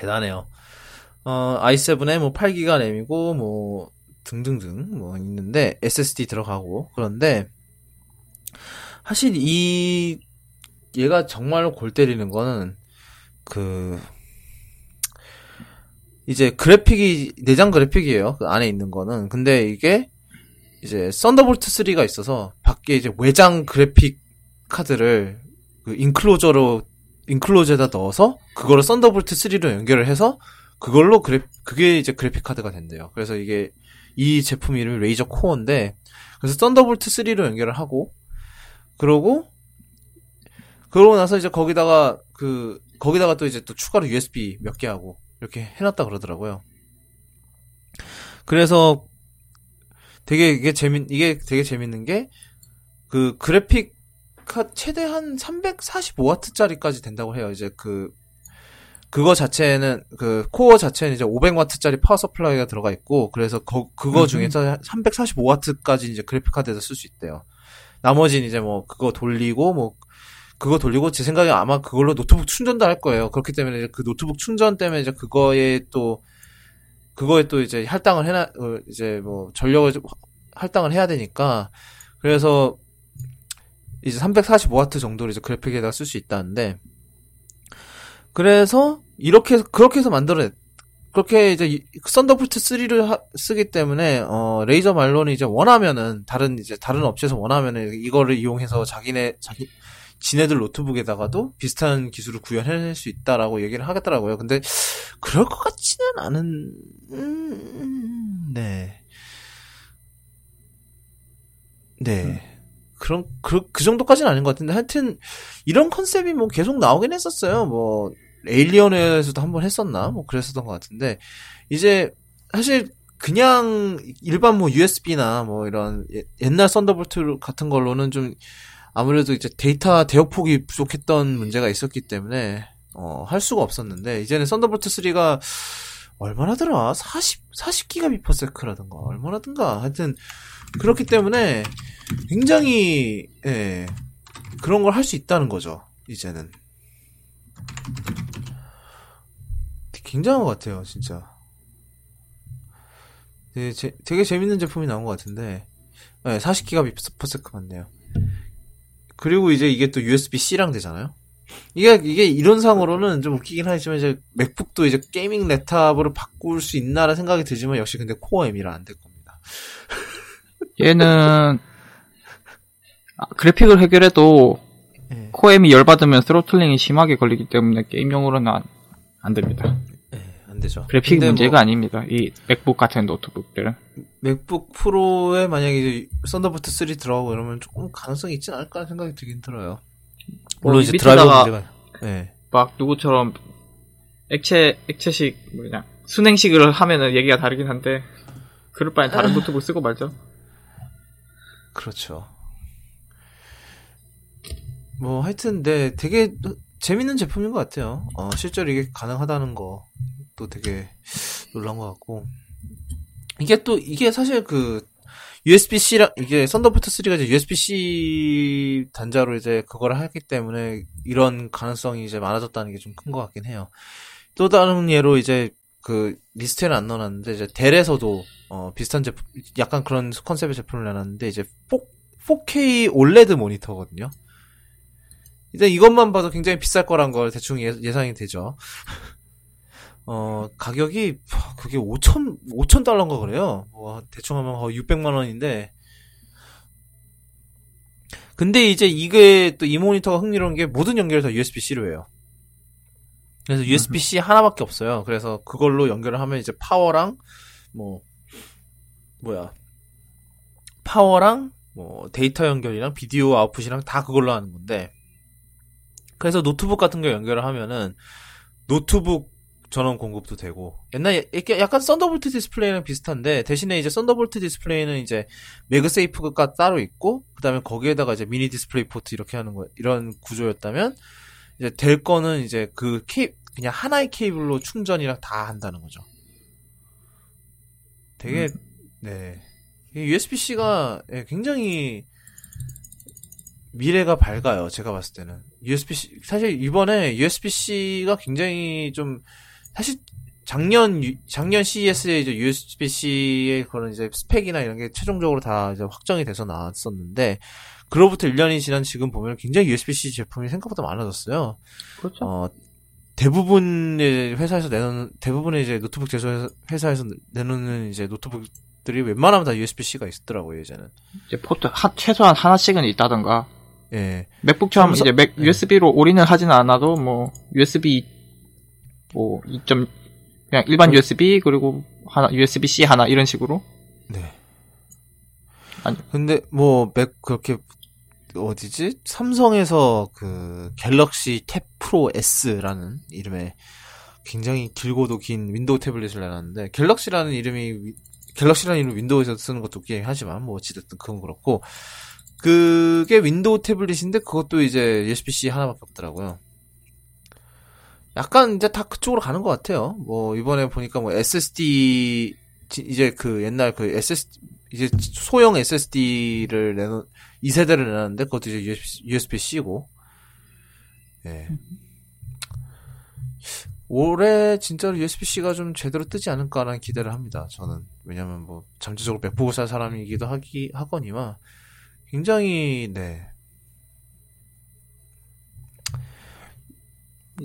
대단해요. 어, i7에 뭐 8기가 램이고, 뭐, 등등등, 뭐, 있는데, SSD 들어가고, 그런데, 사실 이, 얘가 정말로 골 때리는 거는, 그, 이제 그래픽이, 내장 그래픽이에요. 그 안에 있는 거는. 근데 이게, 이제 Thunderbolt 3가 있어서 밖에 이제 외장 그래픽 카드를 그 enclosure로 enclosure에다 넣어서 그거를 Thunderbolt 3로 연결을 해서 그걸로 그래 그게 이제 그래픽 카드가 된대요. 그래서 이게 이 제품 이름이 Razer Core인데 그래서 Thunderbolt 3로 연결을 하고 그러고 그러고 나서 이제 거기다가 그 거기다가 또 이제 또 추가로 USB 몇 개 하고 이렇게 해놨다 그러더라고요. 그래서 되게 이게 재밌 이게 되게 재밌는 게 그 그래픽 카 최대한 345와트짜리까지 된다고 해요. 이제 그 그거 자체는 그 Core 자체는 이제 500와트짜리 power supply가 들어가 있고 그래서 거, 그거 중에서 345와트까지 이제 그래픽 카드에서 쓸 수 있대요. 나머지는 이제 뭐 그거 돌리고 뭐 그거 돌리고 제 생각에 아마 그걸로 노트북 충전도 할 거예요. 그렇기 때문에 이제 그 노트북 충전 때문에 이제 그거에 또 그거에 또 이제 할당을 해놔 어, 이제 뭐 전력을 할당을 해야 되니까 그래서 이제 345와트 정도로 이제 그래픽에다가 쓸 수 있다는데 그래서 이렇게 그렇게 해서 만들어냈 그렇게 이제 Thunderbolt 3를 하, 쓰기 때문에 어 Razer 말로는 이제 원하면은 다른 이제 다른 업체에서 원하면은 이거를 이용해서 자기네 자기 지네들 노트북에다가도 비슷한 기술을 구현해낼 수 있다라고 얘기를 하겠더라고요. 근데 그럴 것 같지는 않은 음, 네. 네. 음. 그런 그, 그 정도까지는 아닌 것 같은데 하여튼 이런 concept이 뭐 계속 나오긴 했었어요. 뭐 Alienware에서도 한 번 했었나 뭐 그랬었던 것 같은데 이제 사실 그냥 일반 뭐 USB나 뭐 이런 옛날 Thunderbolt 같은 걸로는 좀 아무래도 이제 데이터 대역폭이 부족했던 문제가 있었기 때문에 어, 할 수가 없었는데 이제는 Thunderbolt 3가 얼마나더라? 40 40기가 b per sec라든가 얼마나든가 하여튼 그렇기 때문에 굉장히 예, 그런 걸 할 수 있다는 거죠. 이제는 굉장한 것 같아요, 진짜. 되게, 제, 되게 재밌는 제품이 나온 것 같은데 네, 40기가 b per sec 맞네요. 그리고 이제 이게 또 USB-C랑 되잖아요. 이게, 이게 이론상으로는 좀 웃기긴 하지만 이제 MacBook도 이제 gaming laptop으로 바꿀 수 있나라는 생각이 들지만 역시 근데 Core M이라 안 될 겁니다. 얘는 아, 그래픽을 해결해도 네. Core M이 열받으면 throttling이 심하게 걸리기 때문에 게임용으로는 안, 안 됩니다. 안 되죠. 그래픽 문제가 뭐, 아닙니다. 이 MacBook 같은 노트북들은. MacBook Pro에 만약에 이제 Thunderbolt 3 들어가고 이러면 조금 가능성이 있지 않을까 생각이 들긴 들어요. 물론 뭐, 이제 드라이버 문제가. 네. 막 누구처럼 액체 액체식 뭐냐 수냉식을 하면은 얘기가 다르긴 한데 그럴 바엔 다른 노트북 쓰고 말죠. 그렇죠. 뭐 하여튼 네 되게 재밌는 제품인 것 같아요. 어, 실제로 이게 가능하다는 거 또 되게 놀란 것 같고 이게 또 이게 사실 그 USB-C랑 이게 Thunderbolt 3가 이제 USB-C 단자로 이제 그걸 하기 때문에 이런 가능성이 이제 많아졌다는 게 좀 큰 것 같긴 해요. 또 다른 예로 이제 그 리스트에는 안 넣어놨는데 이제 Dell에서도 어 비슷한 제품 약간 그런 컨셉의 제품을 내놨는데 이제 4, 4K OLED 모니터거든요. 일단 이것만 봐도 굉장히 비쌀 거란 걸 대충 예, 상이 되죠. 어, 가격이, 그게 5천, 5천 달러인가 그래요. 뭐, 대충 하면 600만 원인데. 근데 이제 이게 또 이 모니터가 흥미로운 게 모든 연결이 다 USB-C로 해요. 그래서 USB-C 하나밖에 없어요. 그래서 그걸로 연결을 하면 이제 파워랑, 뭐, 뭐야. 파워랑, 뭐, 데이터 연결이랑 비디오 아웃풋이랑 다 그걸로 하는 건데. 그래서 노트북 같은 거 연결을 하면은 노트북 전원 공급도 되고 옛날 약간 Thunderbolt Display랑 비슷한데 대신에 이제 Thunderbolt Display는 이제 MagSafe가 따로 있고 그다음에 거기에다가 이제 Mini DisplayPort 이렇게 하는 거 이런 구조였다면 이제 Dell 거는 이제 그 케이 그냥 하나의 케이블로 충전이랑 다 한다는 거죠. 되게 음. 네 USB-C가 예, 굉장히 미래가 밝아요. 제가 봤을 때는 USB-C 사실 이번에 USB-C가 굉장히 좀 사실 작년 작년 CES에 이제 USB-C의 그런 이제 스펙이나 이런 게 최종적으로 다 이제 확정이 돼서 나왔었는데 그로부터 1년이 지난 지금 보면 굉장히 USB-C 제품이 생각보다 많아졌어요. 그렇죠. 어, 대부분의 회사에서 내놓는 대부분의 이제 노트북 제조 회사에서 내놓는 이제 노트북들이 웬만하면 다 USB-C가 있더라고요 예전은. 이제 포트 하, 최소한 하나씩은 있다던가. 예. MacBook처럼 삼성, 이제 맥 예. USB로 올인을 하진 않아도 뭐 USB 뭐 2. 그냥 일반 그, USB 그리고 하나 USB-C 하나 이런 식으로. 네. 아니 근데 뭐 맥 그렇게 어디지? 삼성에서 그 Galaxy TabPro S라는 이름의 굉장히 길고도 긴 Windows 태블릿을 내놨는데 Galaxy라는 이름이 Galaxy라는 이름 Windows에서 쓰는 것도 웃긴 하지만 뭐 어찌됐든 그건 그렇고 그게 Windows 태블릿인데 그것도 이제 USB-C 하나밖에 없더라고요. 약간 이제 다 그쪽으로 가는 것 같아요. 뭐 이번에 보니까 뭐 SSD 이제 그 옛날 그 SSD 이제 소형 SSD를 내놓 2세대를 내놨는데 그것도 이제 USB, C고. 예. 올해 진짜로 USB-C가 좀 제대로 뜨지 않을까라는 기대를 합니다. 저는 왜냐면 뭐 잠재적으로 맥북을 살 사람이기도 하기 하거니와 굉장히 네.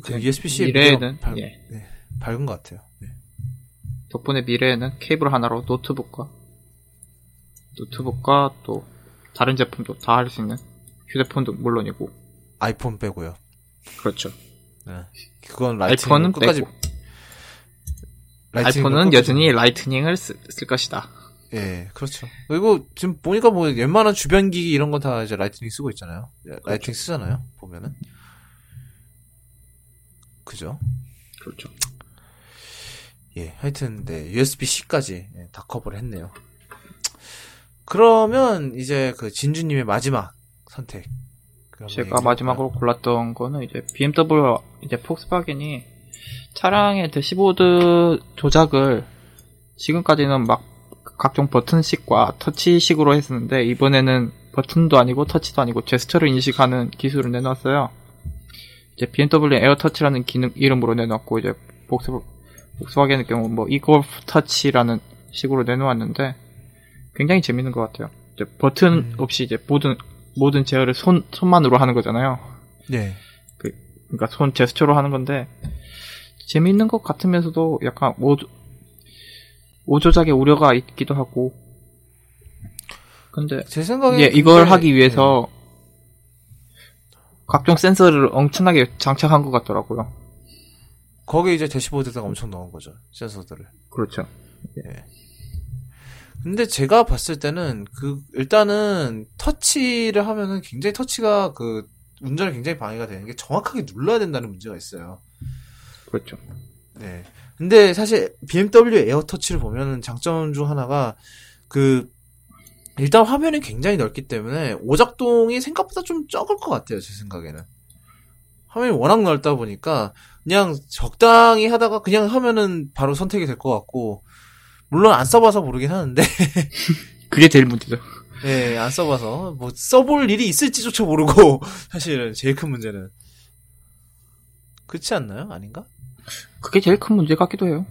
그 USB-C 미래에는 밝, 예. 네, 밝은 것 같아요. 네. 덕분에 미래에는 케이블 하나로 노트북과 노트북과 또 다른 제품도 다 할 수 있는 휴대폰도 물론이고 아이폰 빼고요. 그렇죠. 네. 그건 Lightning iPhone은 끝까지 빼고 iPhone은 끝까지- 여전히 Lightning을 쓰, 쓸 것이다. 예, 그렇죠. 그리고 지금 보니까 뭐 웬만한 주변 기기 이런 건 다 이제 Lightning 쓰고 있잖아요. 예, Lightning 쓰잖아요. 보면은. 그죠? 그렇죠. 예, 하여튼 네, USB-C까지 예, 다 커버를 했네요. 그러면 이제 그 진주님의 마지막 선택. 제가? 마지막으로 골랐던 거는 이제 BMW 이제 Volkswagen이 차량의 대시보드 조작을 지금까지는 막 각종 버튼식과 터치식으로 했었는데 이번에는 버튼도 아니고 터치도 아니고 제스처를 인식하는 기술을 내놨어요. 이제 BMW AirTouch라는 기능 이름으로 내놨고 이제 폭스 Volkswagen의 경우 뭐 e-Golf Touch라는 식으로 내놓았는데 굉장히 재밌는 것 같아요. 이제 버튼 음. 없이 이제 모든 모든 제어를 손 손만으로 하는 거잖아요. 네. 그 러니까 손 제스처로 하는 건데 재미있는 것 같으면서도 약간 오 오조작의 우려가 있기도 하고 근데 제 생각에 예, 이걸 하기 위해서 각종 센서를 엄청나게 장착한 것 같더라고요. 거기에 이제 대시보드에다가 엄청 넣은 거죠. 센서들을. 그렇죠. 근데 제가 봤을 때는 그 일단은 터치를 하면은 굉장히 터치가 그 운전에 굉장히 방해가 되는 게 정확하게 눌러야 된다는 문제가 있어요. 그렇죠. 네. 근데 사실 BMW 에어터치를 보면은 장점 중 하나가 그 일단 화면이 굉장히 넓기 때문에 오작동이 생각보다 좀 적을 것 같아요. 제 생각에는. 화면이 워낙 넓다 보니까 그냥 적당히 하다가 그냥 하면은 바로 선택이 될 것 같고 물론 안 써봐서 모르긴 하는데 그게 제일 문제죠. 예, 안 써봐서 뭐 써볼 일이 있을지조차 모르고 사실은 제일 큰 문제는 그렇지 않나요? 아닌가? 그게 제일 큰 문제 같기도 해요.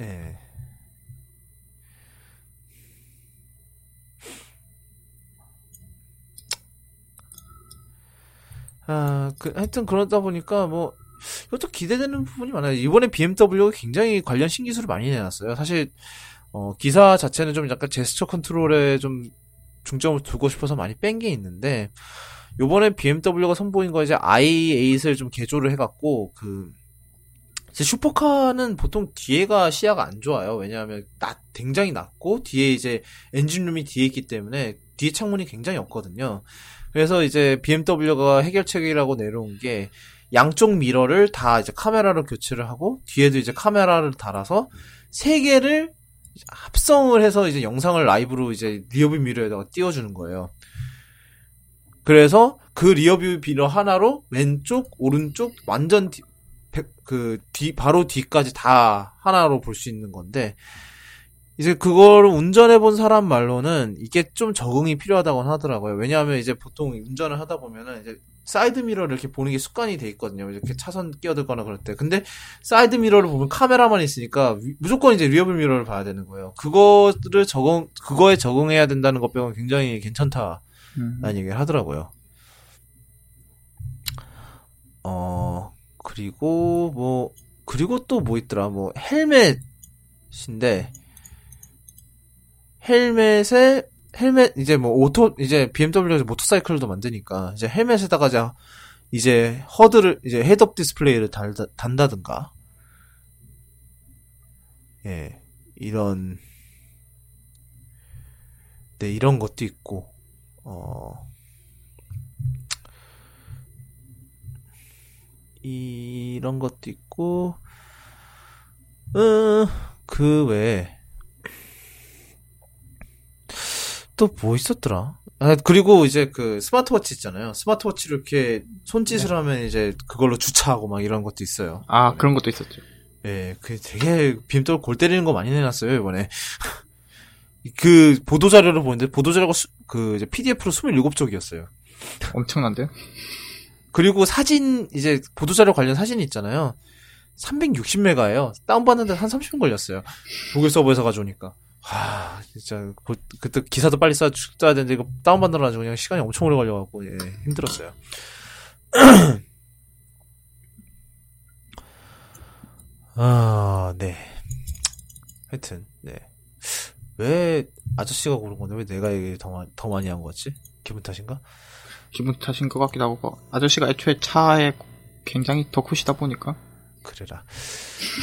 예. 아, 그, 하여튼 그러다 보니까 뭐, 이것도 기대되는 부분이 많아요. 이번에 BMW가 굉장히 관련 신기술을 많이 내놨어요. 사실, 어, 기사 자체는 좀 약간 제스처 컨트롤에 좀 중점을 두고 싶어서 많이 뺀 게 있는데, 요번에 BMW가 선보인 거 이제 i8을 좀 개조를 해갖고, 그, 슈퍼카는 보통 뒤에가 시야가 안 좋아요. 왜냐하면 낮, 굉장히 낮고 뒤에 이제 엔진룸이 뒤에 있기 때문에 뒤에 창문이 굉장히 없거든요. 그래서 이제 BMW가 해결책이라고 내놓은 게 양쪽 mirror를 다 이제 카메라로 교체를 하고 뒤에도 이제 카메라를 달아서 세 개를 합성을 해서 이제 영상을 라이브로 이제 rearview mirror에다가 띄워주는 거예요. 그래서 그 rearview mirror 하나로 왼쪽, 오른쪽 완전 그 뒤, 바로 뒤까지 다 하나로 볼 수 있는 건데, 이제 그거를 운전해 본 사람 말로는 이게 좀 적응이 필요하다고 하더라고요. 왜냐하면 이제 보통 운전을 하다 보면은 이제 사이드 미러를 이렇게 보는 게 습관이 돼 있거든요. 이렇게 차선 끼어들거나 그럴 때. 근데 사이드 미러를 보면 카메라만 있으니까 위- 무조건 이제 rearview mirror를 봐야 되는 거예요. 그거를 적응, 그거에 적응해야 된다는 것 빼고는 굉장히 괜찮다라는 음. 얘기를 하더라고요. 어, 그리고 뭐, 그리고 또 뭐 있더라. 뭐, 헬멧인데, 헬멧에, 헬멧, 이제 뭐, 오토, 이제 BMW에서 모터사이클도 만드니까, 이제 헬멧에다가 이제, 이제 HUD를, 이제 head-up display를 달다, 단다든가, 예, 이런, 네, 이런 것도 있고, 어, 이런 것도 있고, 어, 그 외에, 또 뭐 있었더라? 아, 그리고 이제 그 스마트워치 있잖아요. 스마트워치를 이렇게 손짓을 하면 이제 그걸로 주차하고 막 이런 것도 있어요. 아, 그런 것도 있었죠. 예, 그 되게 빔돌 골 때리는 거 많이 내놨어요, 이번에. 그 보도자료를 보는데 보도자료가 수- 그 이제 PDF로 27쪽이었어요. 엄청난데요? 그리고 사진 이제 보도자료 관련 사진이 있잖아요. 360메가예요. 다운받는데 한 30분 걸렸어요. 독일 서버에서 가져오니까. 와, 진짜 그, 그때 기사도 빨리 써 써야 되는데 이거 다운 받느라 가지고 그냥 시간이 엄청 오래 걸려 갖고 예, 힘들었어요. 아, 네. 하여튼 네. 왜 아저씨가 고른 건데 왜 내가 얘기 더, 마- 더 많이 한 거지? 기분 탓인가? 기분 탓인 것 같기도 하고, 뭐, 아저씨가 애초에 차에 굉장히 덕후시다 보니까. 그래라.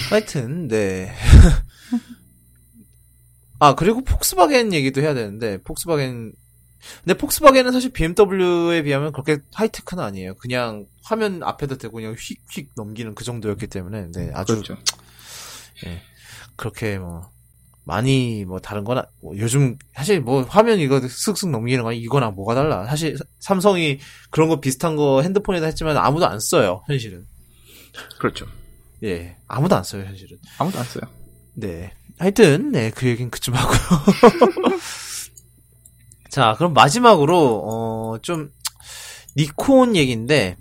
하여튼, 네. 아, 그리고 폭스바겐 얘기도 해야 되는데, 폭스바겐, 근데 폭스바겐은 사실 BMW에 비하면 그렇게 하이테크는 아니에요. 그냥 화면 앞에다 대고 그냥 휙휙 넘기는 그 정도였기 때문에, 네, 아주, 그렇죠. 그렇게 뭐, 많이 뭐 다른 거나, 뭐 요즘, 사실 뭐 화면 이거 쓱쓱 넘기는 거 이거랑 뭐가 달라. 사실 삼성이 그런 거 비슷한 거 핸드폰에다 했지만 아무도 안 써요, 현실은. 그렇죠. 예, 아무도 안 써요, 현실은. 아무도 안 써요. 네. 하여튼, 네, 그 얘기는 그쯤 하고요. 자, 그럼 마지막으로, 어, 좀, 니콘 얘기인데,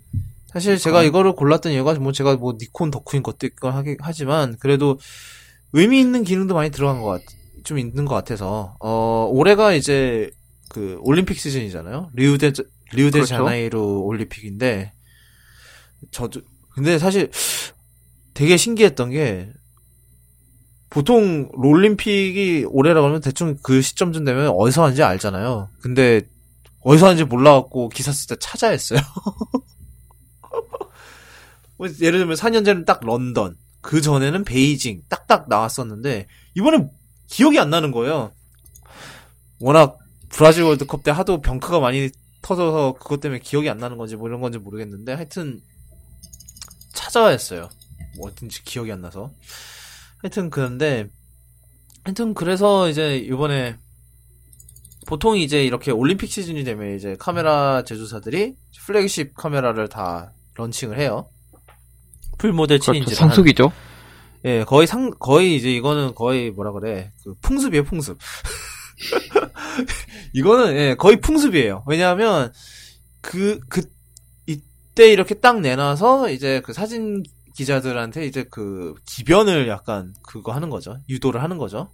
사실 제가 니콘. 이거를 골랐던 이유가, 뭐, 제가 뭐, 니콘 덕후인 것도 있고 하긴 하지만, 그래도, 의미 있는 기능도 많이 들어간 것 같, 좀 있는 것 같아서, 어, 올해가 이제, 그, 올림픽 시즌이잖아요? 리우데, 리우데 그렇죠. 자네이루 올림픽인데, 저도, 근데 사실, 되게 신기했던 게, 보통 롤림픽이 올해라고 하면 대충 그 시점쯤 되면 어디서 하는지 알잖아요. 근데 어디서 하는지 몰라갖고 기사 쓸 때 찾아 했어요. 뭐 예를 들면 4년 전에는 딱 런던, 그 전에는 베이징 딱딱 나왔었는데 이번엔 기억이 안 나는 거예요. 워낙 브라질 월드컵 때 하도 병크가 많이 터져서 그것 때문에 기억이 안 나는 건지 뭐 이런 건지 모르겠는데 하여튼 찾아야 했어요. 뭐 어딘지 기억이 안 나서. 하여튼 그런데 하여튼 그래서 이제 이번에 보통 이제 이렇게 올림픽 시즌이 되면 이제 카메라 제조사들이 플래그십 카메라를 다 런칭을 해요. 풀 모델 그렇죠. 7인치. 성숙이죠. 예, 거의 상, 거의 이제 이거는 거의 뭐라 그래. 그 풍습이에요, 풍습. 이거는, 예, 거의 풍습이에요. 왜냐하면, 그, 그, 이때 이렇게 딱 내놔서 이제 그 사진 기자들한테 이제 그 기변을 약간 그거 하는 거죠. 유도를 하는 거죠.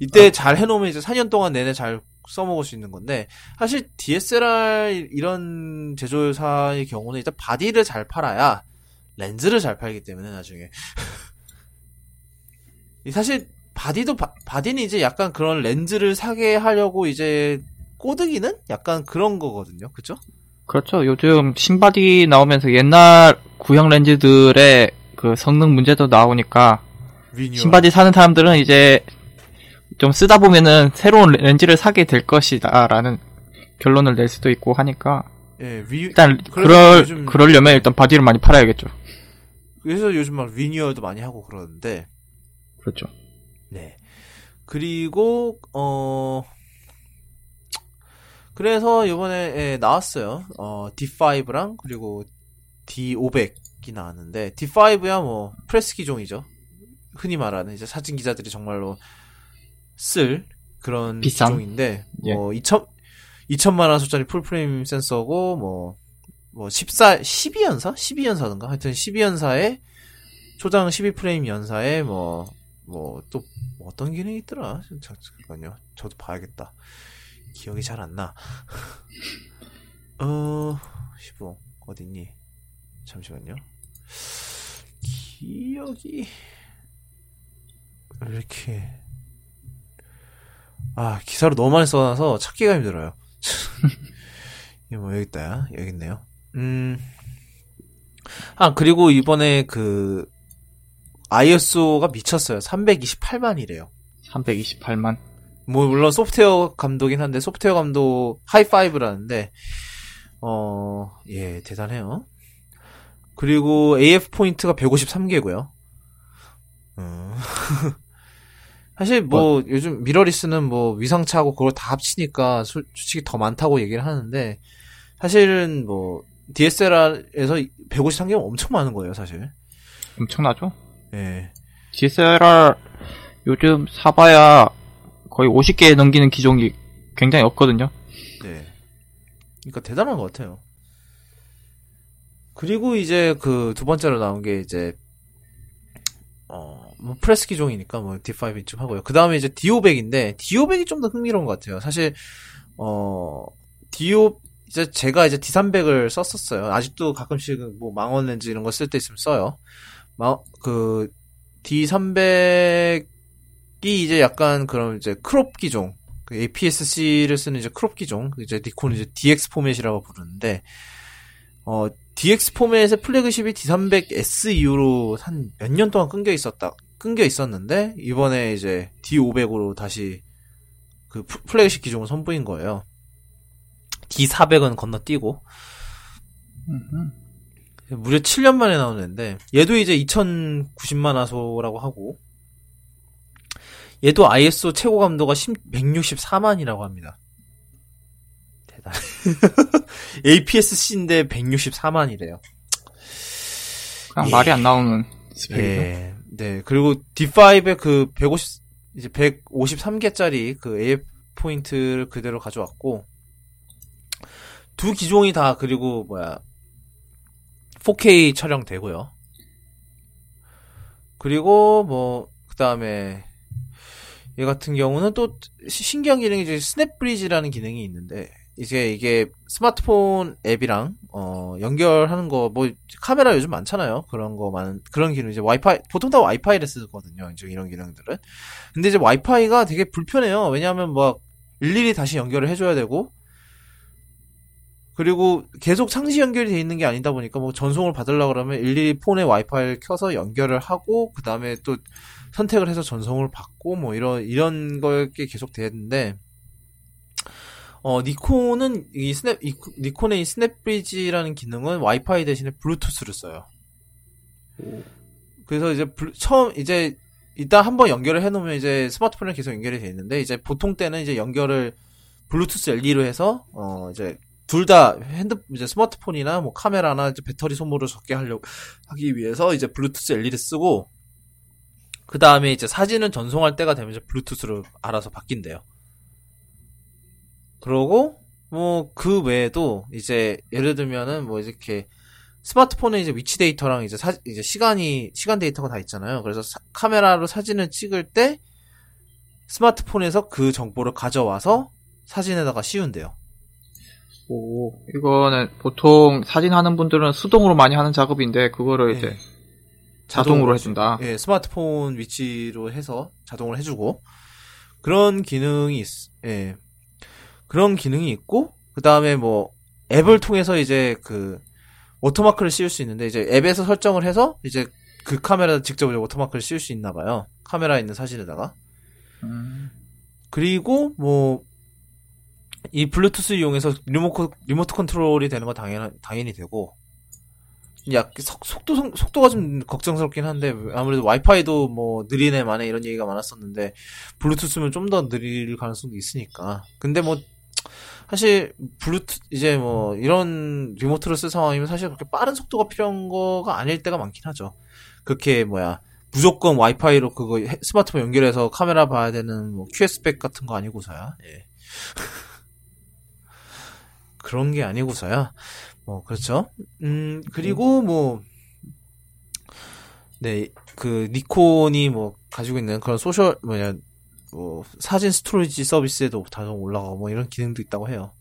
이때 잘 해놓으면 이제 4년 동안 내내 잘 써먹을 수 있는 건데, 사실 DSLR 이런 제조사의 경우는 일단 바디를 잘 팔아야 렌즈를 잘 팔기 때문에 나중에. 이 사실 body도 바, body는 이제 약간 그런 렌즈를 사게 하려고 이제 꼬드기는 약간 그런 거거든요. 그죠? 그렇죠. 요즘 신body 나오면서 옛날 구형 렌즈들의 그 성능 문제도 나오니까 리뉴얼. 신body 사는 사람들은 이제 좀 쓰다 보면은 새로운 렌즈를 사게 될 것이다라는 결론을 낼 수도 있고 하니까 예, 리, 일단 그럴 그러려면 일단 body를 많이 팔아야겠죠. 그래서 요즘 막 리뉴얼도 많이 하고 그러는데 그렇죠. 네. 그리고 어 그래서 이번에 예, 나왔어요. 어 D5랑 그리고 D500이 나왔는데 D5야 뭐 프레스 기종이죠. 흔히 말하는 이제 사진 기자들이 정말로 쓸 그런 비싼? 기종인데 예. 뭐 2천 2천만 화소짜리 full frame 센서고 뭐 뭐 14, 12연사? 12연사든가? 하여튼 12연사에 초당 12프레임 연사에 뭐, 뭐, 또, 어떤 기능이 있더라? 자, 잠깐만요. 저도 봐야겠다. 기억이 잘 안 나. 어, 15, 어딨니? 잠시만요. 기억이, 왜 이렇게, 아, 기사로 너무 많이 써놔서 찾기가 힘들어요. 이게 뭐, 여기 있다. 여기 있네요. 음. 아, 그리고 이번에 그, ISO가 미쳤어요. 328만이래요. 328만. 뭐, 물론 소프트웨어 감독이긴 한데, 소프트웨어 감독 하이파이브라는데, 어, 예, 대단해요. 그리고 AF 포인트가 153개고요. 음. 사실 뭐 요즘 미러리스는 뭐 위상차고 그걸 다 합치니까 솔- 솔직히 더 많다고 얘기를 하는데 사실은 뭐 DSLR에서 153개면 엄청 많은 거예요, 사실. 엄청나죠? 예. DSLR 요즘 사봐야 거의 50개 넘기는 기종이 굉장히 없거든요. 네. 그러니까 대단한 것 같아요. 그리고 이제 그 두 번째로 나온 게 이제 어, 뭐 프레스 기종이니까 뭐 D5 이쯤 하고요. 그 다음에 이제 D500인데 D500이 좀 더 흥미로운 것 같아요. 사실 어 D5 이제 제가 이제 D300을 썼었어요. 아직도 가끔씩 뭐 망원 렌즈 이런 거 쓸 때 있으면 써요. 마, 그 D300이 이제 약간 그런 이제 crop 기종 그 APS-C를 쓰는 이제 crop 기종, 이제 니콘 이제 DX 포맷이라고 부르는데, 어, DX 포맷의 flagship이 D300S 이후로 한 몇 년 동안 끊겨 있었다, 끊겨 있었는데, 이번에 이제 D500으로 다시 그 프- 플래그십 기종을 선보인 거예요. D400은 건너뛰고, 무려 7년 만에 나온 앤데, 얘도 이제 2090만 화소라고 하고, 얘도 ISO 최고 감도가 164만이라고 합니다. 대단. APS-C인데 164만이래요. 그냥 예. 말이 안 나오는 스펙이죠. 예. 네. 그리고 D5의 그 150, 이제 153개짜리 그 AF 포인트를 그대로 가져왔고, 두 기종이 다 그리고 뭐야, 4K 촬영되고요. 그리고 뭐, 그 다음에, 얘 같은 경우는 또 시- 신기한 기능이 이제 스냅브리지라는 기능이 있는데, 이제 이게 스마트폰 앱이랑, 어, 연결하는 거, 뭐, 카메라 요즘 많잖아요. 그런 거 많은, 그런 기능, 이제 와이파이, 보통 다 와이파이를 쓰거든요. 이제 이런 기능들은. 근데 이제 와이파이가 되게 불편해요. 왜냐하면 뭐, 일일이 다시 연결을 해줘야 되고, 그리고 계속 상시 연결이 돼 있는 게 아니다 보니까 뭐 전송을 받으려 그러면 일일이 폰에 와이파이를 켜서 연결을 하고 그 다음에 또 선택을 해서 전송을 받고 뭐 이런 이런 거게 계속 되는데 어 니콘은 이 스냅 이, 니콘의 이 SnapBridge라는 기능은 와이파이 대신에 블루투스를 써요. 그래서 이제 블루- 처음 이제 일단 한번 연결을 해놓으면 이제 스마트폰에 계속 연결이 돼 있는데 이제 보통 때는 이제 연결을 블루투스 LE로 해서 어 이제 둘 다 핸드 이제 스마트폰이나 뭐 카메라나 이제 배터리 소모를 적게 하려고 하기 위해서 이제 블루투스 LE를 쓰고 그 다음에 이제 사진을 전송할 때가 되면 이제 블루투스로 알아서 바뀐대요. 그러고 뭐 그 외에도 이제 예를 들면은 뭐 이렇게 스마트폰에 이제 위치 데이터랑 이제 사 이제 시간이 시간 데이터가 다 있잖아요. 그래서 사- 카메라로 사진을 찍을 때 스마트폰에서 그 정보를 가져와서 사진에다가 씌운대요. 오, 이거는 보통 사진 하는 분들은 수동으로 많이 하는 작업인데 그거를 네. 이제 자동으로 해준다. 예, 스마트폰 위치로 해서 자동으로 해주고 그런 기능이 있, 예, 그런 기능이 있고 그 다음에 뭐 앱을 통해서 이제 그 워터마크를 씌울 수 있는데 이제 앱에서 설정을 해서 이제 그 카메라 직접 워터마크를 씌울 수 있나 봐요. 카메라에 있는 사진에다가 음, 그리고 뭐 이 블루투스 이용해서 리모트 리모트 컨트롤이 되는 건 당연 당연히 되고 약 속, 속도 속- 속도가 좀 걱정스럽긴 한데 아무래도 와이파이도 뭐 느리네 마네 이런 얘기가 많았었는데 블루투스면 좀 더 느릴 가능성도 있으니까. 근데 뭐 사실 블루투 이제 뭐 이런 리모트를 쓸 상황이면 사실 그렇게 빠른 속도가 필요한 거가 아닐 때가 많긴 하죠. 그렇게 뭐야 무조건 와이파이로 그거 해- 스마트폰 연결해서 카메라 봐야 되는 뭐 QX백 같은 거 아니고서야. 예. 그런 게 아니고서야 뭐 그렇죠 음 그리고 뭐 네, 그 니콘이 뭐 가지고 있는 그런 소셜 뭐냐 뭐 사진 storage 서비스에도 자동 올라가고 뭐 이런 기능도 있다고 해요.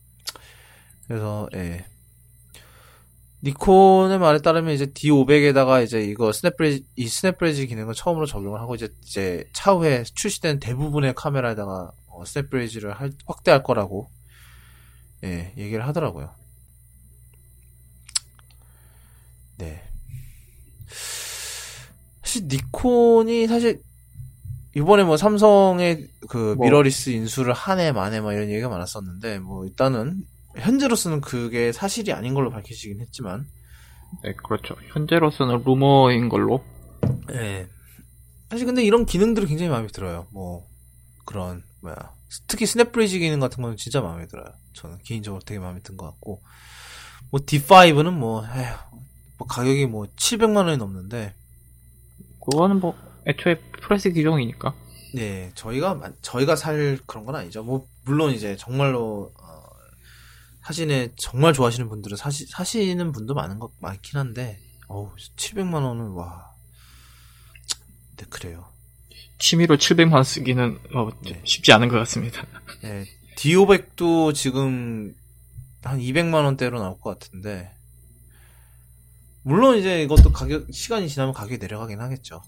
그래서 예. 니콘의 말에 따르면 이제 D500에다가 이제 이거 SnapBridge 이 SnapBridge 기능을 처음으로 적용을 하고 이제 이제 차후에 출시된 대부분의 카메라에다가 어, SnapBridge를 할- 확대할 거라고 예, 얘기를 하더라고요. 네. 사실 니콘이 사실 이번에 뭐 삼성의 그 뭐. 미러리스 인수를 하네 마네 막 이런 얘기가 많았었는데 뭐 일단은 현재로서는 그게 사실이 아닌 걸로 밝혀지긴 했지만 네, 그렇죠. 현재로서는 루머인 걸로. 예. 사실 근데 이런 기능들이 굉장히 마음에 들어요. 뭐 그런 뭐야 특히 SnapBridge 기능 같은 거는 진짜 마음에 들어요. 저는 개인적으로 되게 마음에 든 것 같고 뭐 D5는 뭐, 에휴, 뭐 가격이 뭐 700만 원이 넘는데 그거는 뭐 애초에 프레스 기종이니까. 네 저희가 만- 저희가 살 그런 건 아니죠. 뭐 물론 이제 정말로 어, 사진에 정말 좋아하시는 분들은 사시, 사시는 분도 많은 것 많긴 한데 어우 700만 원은 와. 네 그래요. 취미로 700만 원 쓰기는 어, 네. 쉽지 않은 것 같습니다. 네, D500도 지금 한 200만 원대로 나올 것 같은데 물론 이제 이것도 가격 시간이 지나면 가격이 내려가긴 하겠죠.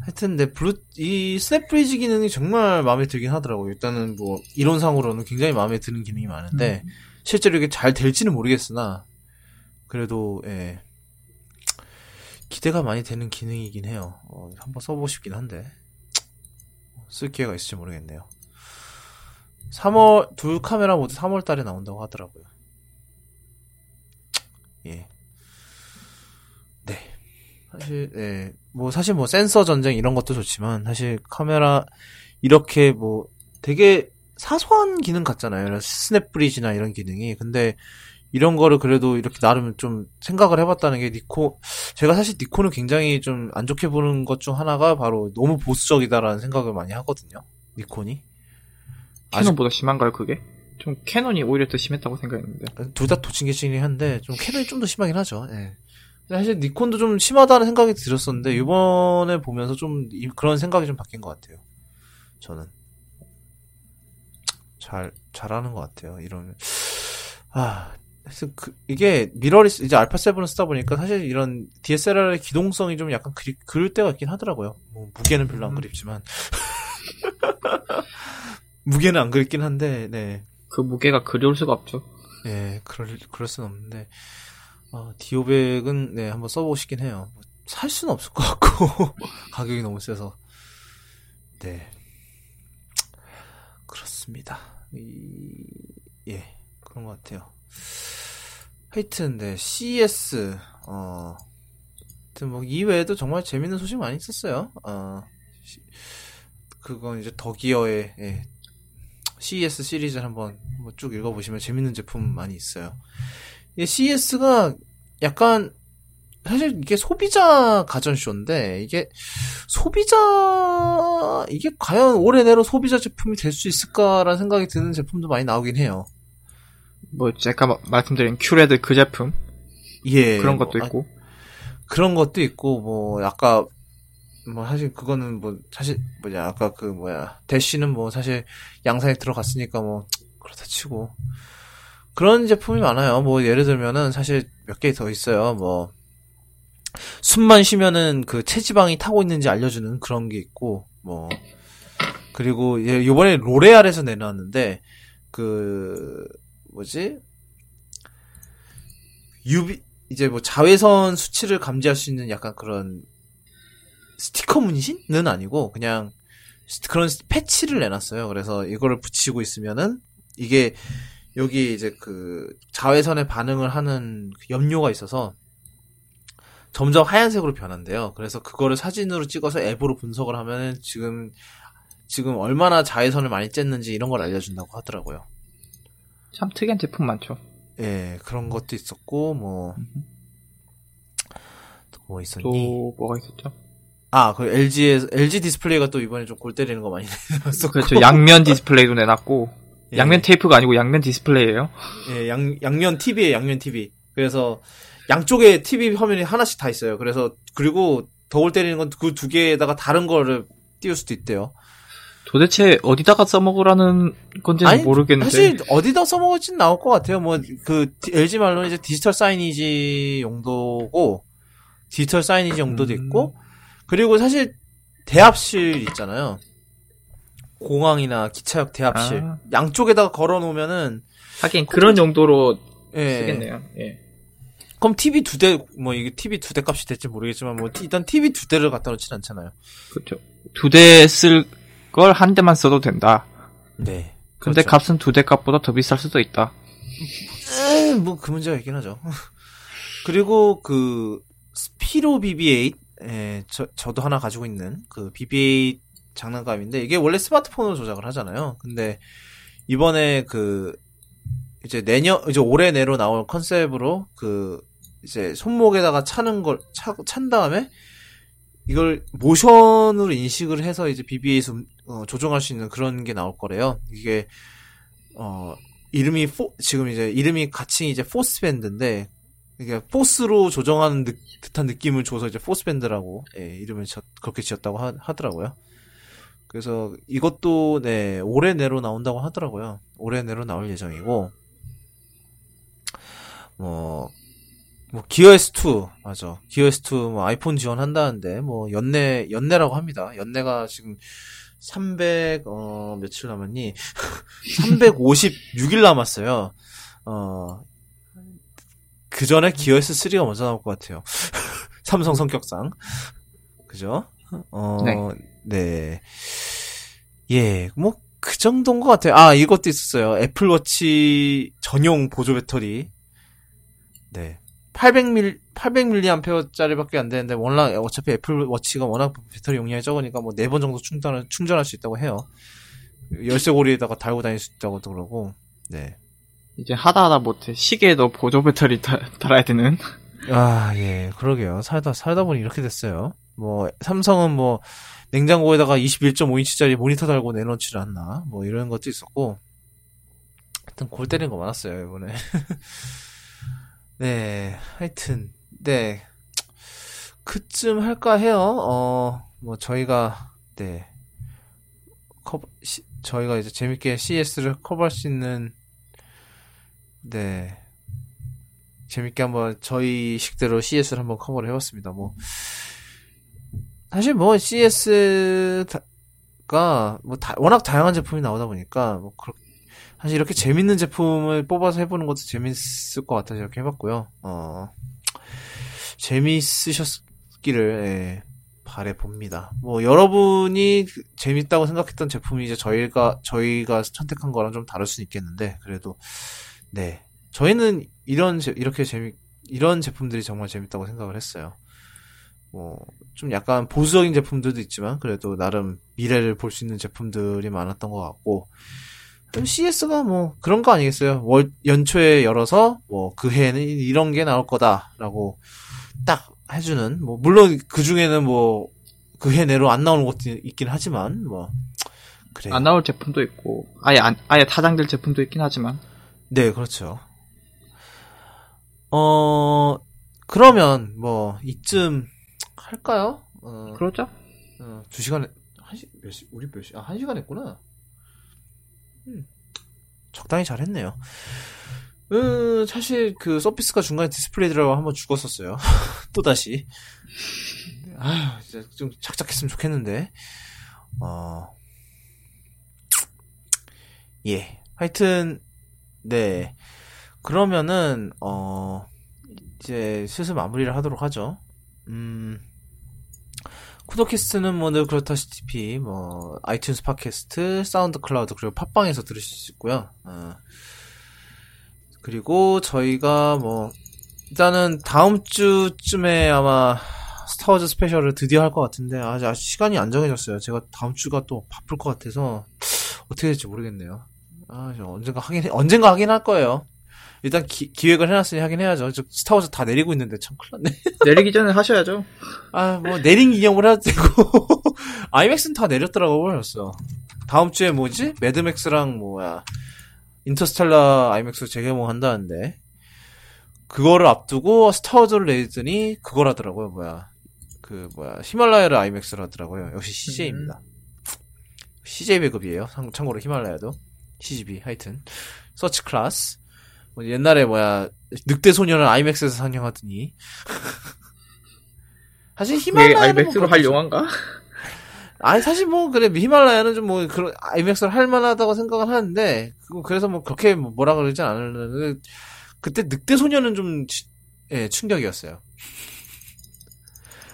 하여튼 내 블루 이 SnapBridge 기능이 정말 마음에 들긴 하더라고요. 일단은 뭐 이론상으로는 굉장히 마음에 드는 기능이 많은데 실제로 이게 잘 될지는 모르겠으나 그래도 예. 기대가 많이 되는 기능이긴 해요. 어, 한번 써보고 싶긴 한데 쓸 기회가 있을지 모르겠네요. 3월 둘 카메라 모두 3월 달에 나온다고 하더라고요. 예. 네. 사실 예. 뭐 사실 뭐 센서 전쟁 이런 것도 좋지만 사실 카메라 이렇게 뭐 되게 사소한 기능 같잖아요. 이런 SnapBridge나 이런 기능이. 근데 이런 거를 그래도 이렇게 나름 좀 생각을 해봤다는 게 니코 제가 사실 니콘을 굉장히 좀 안 좋게 보는 것 중 하나가 바로 너무 보수적이다라는 생각을 많이 하거든요. 니콘이 캐논보다 심한가요, 그게? 좀 캐논이 오히려 더 심했다고 생각했는데. 둘 다 도친개친이긴 한데 좀 캐논이 좀 더 심하긴 하죠. 예. 사실 니콘도 좀 심하다는 생각이 들었었는데 이번에 보면서 좀 이- 그런 생각이 좀 바뀐 것 같아요. 저는 잘 잘하는 것 같아요. 이런 아 그래서 그, 이게 미러리스 이제 알파 7을 쓰다 보니까 사실 이런 DSLR의 기동성이 좀 약간 그리, 그릴 때가 있긴 하더라고요. 뭐 무게는 별로 안 음. 그립지만 무게는 안 그립긴 한데 네. 그 무게가 그리울 수가 없죠. 예, 그럴, 그럴 순 없는데, 어, D500은, 네, 한번 써보고 싶긴 해요. 뭐살 수는 없을 것 같고, 가격이 너무 세서. 네. 그렇습니다. 이, 예, 그런 것 같아요. 하여튼, 네, CES, 어, 하여튼 뭐, 이외에도 정말 재밌는 소식 많이 있었어요. 어, 시- 그건 이제 더기어의, 예, CES 시리즈를 한번, 쭉 읽어보시면 재밌는 제품 많이 있어요. 이게 CES가 약간, 사실 이게 소비자 가전쇼인데, 이게 소비자, 이게 과연 올해 내로 소비자 제품이 될 수 있을까라는 생각이 드는 제품도 많이 나오긴 해요. 뭐 제가 마- 말씀드린 큐레드 그 제품 예. 그런 뭐, 것도 아, 있고 그런 것도 있고, 뭐, 아까, 뭐, 사실 그거는 뭐, 사실, 뭐냐, 아까 그, 뭐야, 대쉬는 뭐, 사실 양산에 들어갔으니까 뭐, 그렇다 치고. 그런 제품이 많아요. 뭐, 예를 들면은 사실 몇 개 더 있어요. 뭐, 숨만 쉬면은 그 체지방이 타고 있는지 알려주는 그런 게 있고, 뭐, 그리고, 예, 요번에 로레알에서 내놨는데, 그, 뭐지? 유비, 이제 뭐 자외선 수치를 감지할 수 있는 약간 그런 스티커 문신은 아니고 그냥 스- 그런 패치를 내놨어요. 그래서 이거를 붙이고 있으면은 이게 여기 이제 그 자외선에 반응을 하는 그 염료가 있어서 점점 하얀색으로 변한대요. 그래서 그거를 사진으로 찍어서 앱으로 분석을 하면은 지금 지금 얼마나 자외선을 많이 쬐는지 이런 걸 알려준다고 하더라고요. 참 특이한 제품 많죠. 예, 그런 것도 있었고 뭐. 또뭐 있었니? 또 뭐가 있었죠? 아, 그 LG에 LG 디스플레이가 또 이번에 좀 골 때리는 거 많이 내놨었고. 그렇죠. 양면 디스플레이도 내놨고 예, 양면 테이프가 아니고 양면 디스플레이예요. 예, 양 양면 TV에 양면 TV. 그래서 양쪽에 TV 화면이 하나씩 다 있어요. 그래서 그리고 더 골 때리는 건 그 두 개에다가 다른 거를 띄울 수도 있대요. 도대체 어디다가 써먹으라는 건지는 아니, 모르겠는데 사실 어디다 써먹을지는 나올 것 같아요. 뭐 그 LG 말로는 이제 디지털 사이니지 용도고 디지털 사이니지 용도도 음. 있고 그리고 사실 대합실 있잖아요. 공항이나 기차역 대합실 아. 양쪽에다가 걸어 놓으면은 하긴 그런 용도로 예. 쓰겠네요. 예. 그럼 TV 두 대 뭐 이게 TV 두 대 값이 될지 모르겠지만 뭐 일단 TV 두 대를 갖다 놓진 않잖아요. 그렇죠. 두 대 쓸 걸 한 대만 써도 된다. 네. 근데 그렇죠. 값은 두 대 값보다 더 비쌀 수도 있다. 뭐 그 문제가 있긴 하죠. 그리고 그 스피로 BB8 예, 저, 저도 하나 가지고 있는 그 BB-8 장난감인데 이게 원래 스마트폰으로 조작을 하잖아요. 근데 이번에 그 이제 내년 이제 올해 내로 나올 컨셉으로 그 이제 손목에다가 차는 걸 차, 찬 다음에 이걸 모션으로 인식을 해서 이제 BB-8 어, 조종할 수 있는 그런 게 나올 거래요. 이게 어 이름이 포 지금 이제 이름이 같이 이제 Force Band인데 이게 Force로 조정하는 느, 듯한 느낌을 줘서 이제 Force Band라고 예, 이름을 저, 그렇게 지었다고 하, 하더라고요. 그래서 이것도 네 올해 내로 나온다고 하더라고요. 올해 내로 나올 예정이고 뭐, 뭐 기어 S2 맞아. 기어 S2 뭐 아이폰 지원한다는데 뭐 연내 연내라고 합니다. 연내가 지금 300 어 며칠 남았니? 356일 남았어요. 어. 그 전에 기어 S3가 먼저 나올 것 같아요. 삼성 성격상. 그죠? 어, 네. 네. 예, 뭐, 그 정도인 것 같아요. 아, 이것도 있었어요. 애플워치 전용 보조 배터리. 네. 800ml, 800mAh짜리밖에 안 되는데, 워낙, 어차피 애플 워치가 워낙 배터리 용량이 적으니까 뭐, 네 번 정도 충전을, 충전할 수 있다고 해요. 열쇠고리에다가 달고 다닐 수 있다고 그러고, 네. 이제 하다 하다 못해. 시계에도 보조 배터리 다, 달아야 되는. 아, 예, 그러게요. 살다, 살다 보니 이렇게 됐어요. 뭐, 삼성은 뭐, 냉장고에다가 21.5인치짜리 모니터 달고 내놓지를 않나. 뭐, 이런 것도 있었고. 하여튼, 골 때리는 거 많았어요, 이번에. 네, 하여튼, 네. 그쯤 할까 해요. 어, 뭐, 저희가, 네. 커버, 시, 저희가 이제 재밌게 CS를 커버할 수 있는, 네. 재밌게 한번 저희 식대로 CS를 한번 커버를 해봤습니다. 뭐 사실 뭐 CS가 뭐 다, 워낙 다양한 제품이 나오다 보니까 뭐 그렇, 사실 이렇게 재밌는 제품을 뽑아서 해보는 것도 재밌을 것 같아서 이렇게 해봤고요. 어 재미있으셨기를 예, 바래 봅니다. 뭐 여러분이 재밌다고 생각했던 제품이 이제 저희가 저희가 선택한 거랑 좀 다를 수는 있겠는데 그래도 네 저희는 이런 이렇게 재미 이런 제품들이 정말 재밌다고 생각을 했어요. 뭐 좀 약간 보수적인 제품들도 있지만 그래도 나름 미래를 볼 수 있는 제품들이 많았던 것 같고 CS가 뭐 그런 거 아니겠어요? 월 연초에 열어서 뭐 그 해에는 이런 게 나올 거다라고 딱 해주는 뭐 물론 그 중에는 뭐 그 해 내로 안 나오는 것도 있긴 하지만 뭐 그래 안 나올 제품도 있고 아예 안, 아예 타장될 제품도 있긴 하지만 네 그렇죠. 어, 그러면, 뭐, 이쯤 할까요? 어, 그러죠? 어, 두 시간에, 한 시, 몇 시, 우리 몇 시, 아, 한 시간 했구나. 음, 적당히 잘 했네요. 음, 사실 그 Surface가 중간에 디스플레이 드라이버가 한번 죽었었어요. 또 다시. 아휴, 진짜 좀 작작했으면 좋겠는데. 어, 예. 하여튼, 네. 그러면은 어 이제 슬슬 마무리를 하도록 하죠. 음. 쿠도캐스트는 뭐 늘 그렇다시피 뭐 iTunes 팟캐스트, SoundCloud 그리고 팟빵에서 들으실 수 있고요. 어. 그리고 저희가 뭐 일단은 다음 주쯤에 아마 스타워즈 스페셜을 드디어 할 것 같은데 아직, 아직 시간이 안 정해졌어요. 제가 다음 주가 또 바쁠 것 같아서 어떻게 될지 모르겠네요. 아, 언젠가 하긴 언젠가 하긴 할 거예요. 일단 기, 획을 해놨으니 하긴 해야죠. 저 스타워즈 다 내리고 있는데 참 큰일 났네. 내리기 전에 하셔야죠. 아, 뭐, 내린 기념을 해도 되고. 아이맥스는 다 내렸더라고, 벌써. 다음 주에 뭐지? 매드맥스랑 뭐야. 인터스텔라 아이맥스 재개봉 한다는데. 그거를 앞두고 스타워즈를 내리더니 그거라더라고요, 뭐야. 그, 뭐야. 히말라야를 아이맥스라더라고요. 역시 CJ입니다. 음. CJ 배급이에요. 참고로 히말라야도. CGV, 하여튼. Such class. 뭐 옛날에 뭐야 늑대 소녀는 아이맥스에서 상영하더니 사실 아이맥스로 뭐할 영화인가? 아니 사실 뭐 그래 히말라야는 좀 뭐 그런 아이맥스를 할 만하다고 생각을 하는데 그래서 뭐 그렇게 뭐 뭐라 그러지 않을는데 그때 늑대 소녀는 좀 예, 충격이었어요.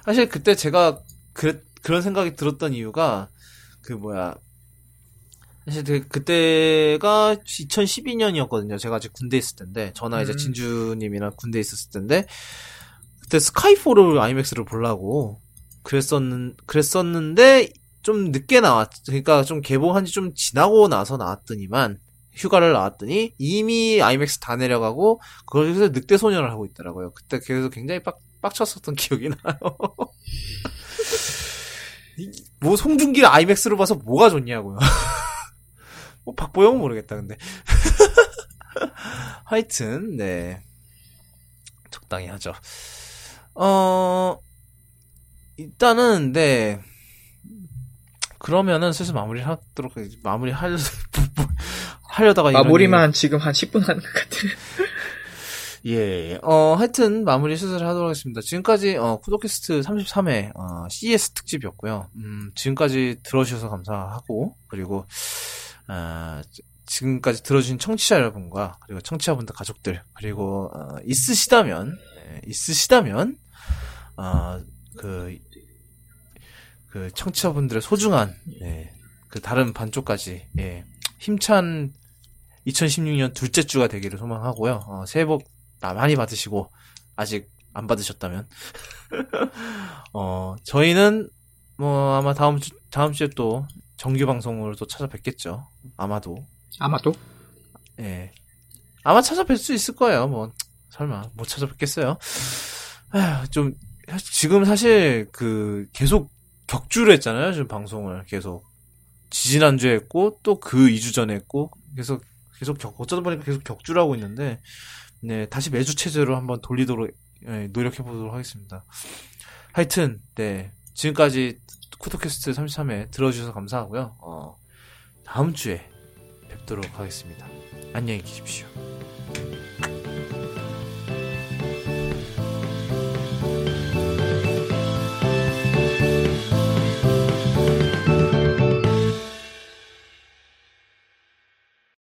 사실 그때 제가 그, 그런 생각이 들었던 이유가 그 뭐야 사실 그, 그때가 2012년이었거든요. 제가 아직 군대 있을 때인데 전화 이제 음. 진주님이랑 군대 있었을 때인데 그때 스카이포를 아이맥스를 보려고 그랬었는 그랬었는데 좀 늦게 나왔 그러니까 좀 개봉한 지 좀 지나고 나서 나왔더니만 휴가를 나왔더니 이미 아이맥스 다 내려가고 거기서 늑대 소년을 하고 있더라고요. 그때 그래서 굉장히 빡 빡쳤었던 기억이 나요. 이- 뭐 송중기를 아이맥스로 봐서 뭐가 좋냐고요. 뭐 박보영은 모르겠다 근데. 하여튼 네 적당히 하죠. 어 일단은 네 그러면은 슬슬 마무리를 하도록 마무리 할 하려다가 이런 마무리만 지금 한 10분 하는 것 같아. 예, 어, 하여튼, 마무리 슬슬 하도록 하겠습니다. 지금까지, 어, 쿠도캐스트 33회, 어, CS 특집이었고요. 음, 지금까지 들어주셔서 감사하고, 그리고, 아, 지- 지금까지 들어주신 청취자 여러분과, 그리고 청취자분들 가족들, 그리고, 어, 있으시다면, 예, 있으시다면, 어, 그, 그, 청취자분들의 소중한, 예, 그 다른 반쪽까지, 예, 힘찬 2016년 둘째 주가 되기를 소망하고요. 어, 새해 복 아, 많이 받으시고 아직 안 받으셨다면 어 저희는 뭐 아마 다음 주 다음 주에 또 정규 방송으로 또 찾아뵙겠죠. 아마도 아마도? 예 아마 찾아뵐 수 있을 거예요. 뭐 설마 못 찾아뵙겠어요. 아휴, 좀 지금 사실 그 계속 격주를 했잖아요. 지금 방송을 계속 지지난주에 했고 또 그 2주 전에 했고 계속 계속 격 어쩌다 보니까 계속 격주를 하고 있는데 네 다시 매주 체제로 한번 돌리도록 예, 노력해 보도록 하겠습니다. 하여튼 네 지금까지 쿠도캐스트 33회 들어주셔서 감사하고요. 어, 다음 주에 뵙도록 하겠습니다. 안녕히 계십시오.